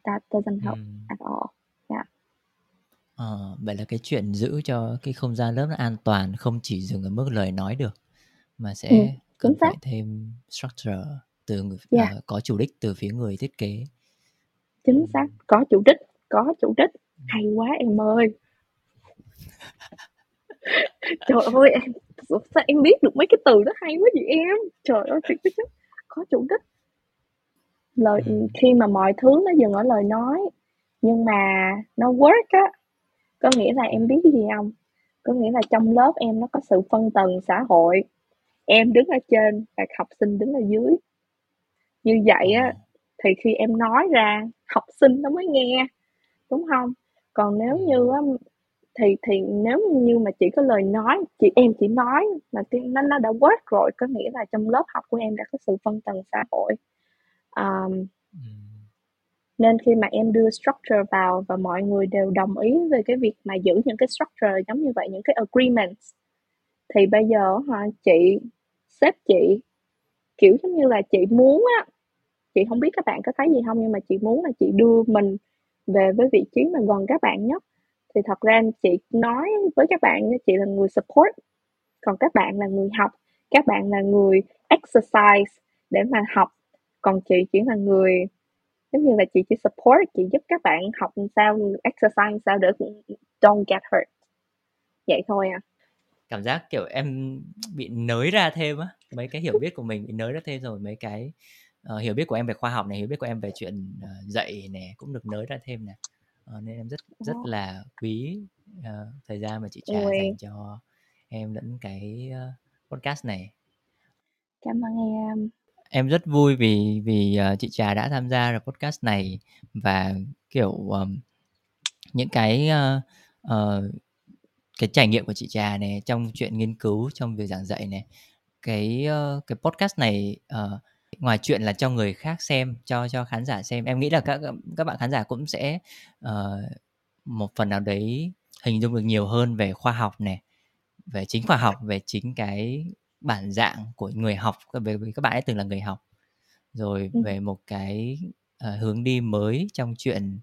that doesn't help mm. at all yeah Ờ, vậy là cái chuyện giữ cho cái không gian lớp nó an toàn không chỉ dừng ở mức lời nói được mà sẽ ừ, cần phải thêm structure từ người yeah. uh, có chủ đích từ phía người thiết kế. Chính xác, có chủ đích, có chủ đích. Hay quá em ơi. Trời ơi em sao em biết được mấy cái từ đó hay quá vậy em? Trời ơi thiệt chứ. Có chủ đích. Lời ừ. khi mà mọi thứ nó dừng ở lời nói nhưng mà nó work á có nghĩa là em biết cái gì không? Có nghĩa là trong lớp em nó có sự phân tầng xã hội. Em đứng ở trên và học sinh đứng ở dưới. Như vậy á thì khi em nói ra học sinh nó mới nghe đúng không? Còn nếu như á thì thì nếu như mà chỉ có lời nói chị em chỉ nói mà nó nó đã work rồi có nghĩa là trong lớp học của em đã có sự phân tầng xã hội um, nên khi mà em đưa structure vào và mọi người đều đồng ý về cái việc mà giữ những cái structure giống như vậy những cái agreements thì bây giờ hả chị sếp chị kiểu giống như là chị muốn á chị không biết các bạn có thấy gì không nhưng mà chị muốn là chị đưa mình về với vị trí mà gần các bạn nhất. Thì thật ra chị nói với các bạn chị là người support còn các bạn là người học các bạn là người exercise để mà học còn chị chỉ là người giống như là chị chỉ support chị giúp các bạn học sao exercise sao để don't get hurt. Vậy thôi à. Cảm giác kiểu em bị nới ra thêm á mấy cái hiểu biết của mình bị nới ra thêm rồi mấy cái uh, hiểu biết của em về khoa học này hiểu biết của em về chuyện uh, dạy này cũng được nới ra thêm nè. Uh, nên em rất rất là quý uh, thời gian mà chị Ui. dành cho em lẫn cái uh, podcast này. Cảm ơn em em rất vui vì vì uh, chị Trà đã tham gia vào podcast này và kiểu um, những cái uh, uh, cái trải nghiệm của chị Trà này trong chuyện nghiên cứu trong việc giảng dạy này. Cái uh, cái podcast này uh, ngoài chuyện là cho người khác xem cho cho khán giả xem em nghĩ là các các bạn khán giả cũng sẽ uh, một phần nào đấy hình dung được nhiều hơn về khoa học này về chính khoa học về chính cái bản dạng của người học về các bạn ấy từng là người học. Rồi về một cái uh, hướng đi mới trong chuyện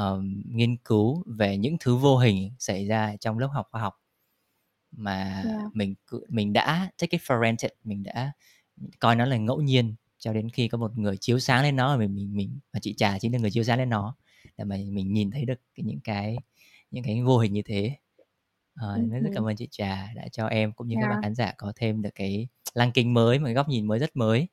uh, nghiên cứu về những thứ vô hình xảy ra trong lớp học khoa học mà yeah. mình mình đã take it for granted mình đã coi nó là ngẫu nhiên cho đến khi có một người chiếu sáng lên nó mình mình mình và chị trà chính là người chiếu sáng lên nó để mà mình nhìn thấy được cái, những cái những cái vô hình như thế à, uh, rất cảm ơn chị trà đã cho em cũng như các bạn khán giả có thêm được cái lăng kính mới một cái góc nhìn mới rất mới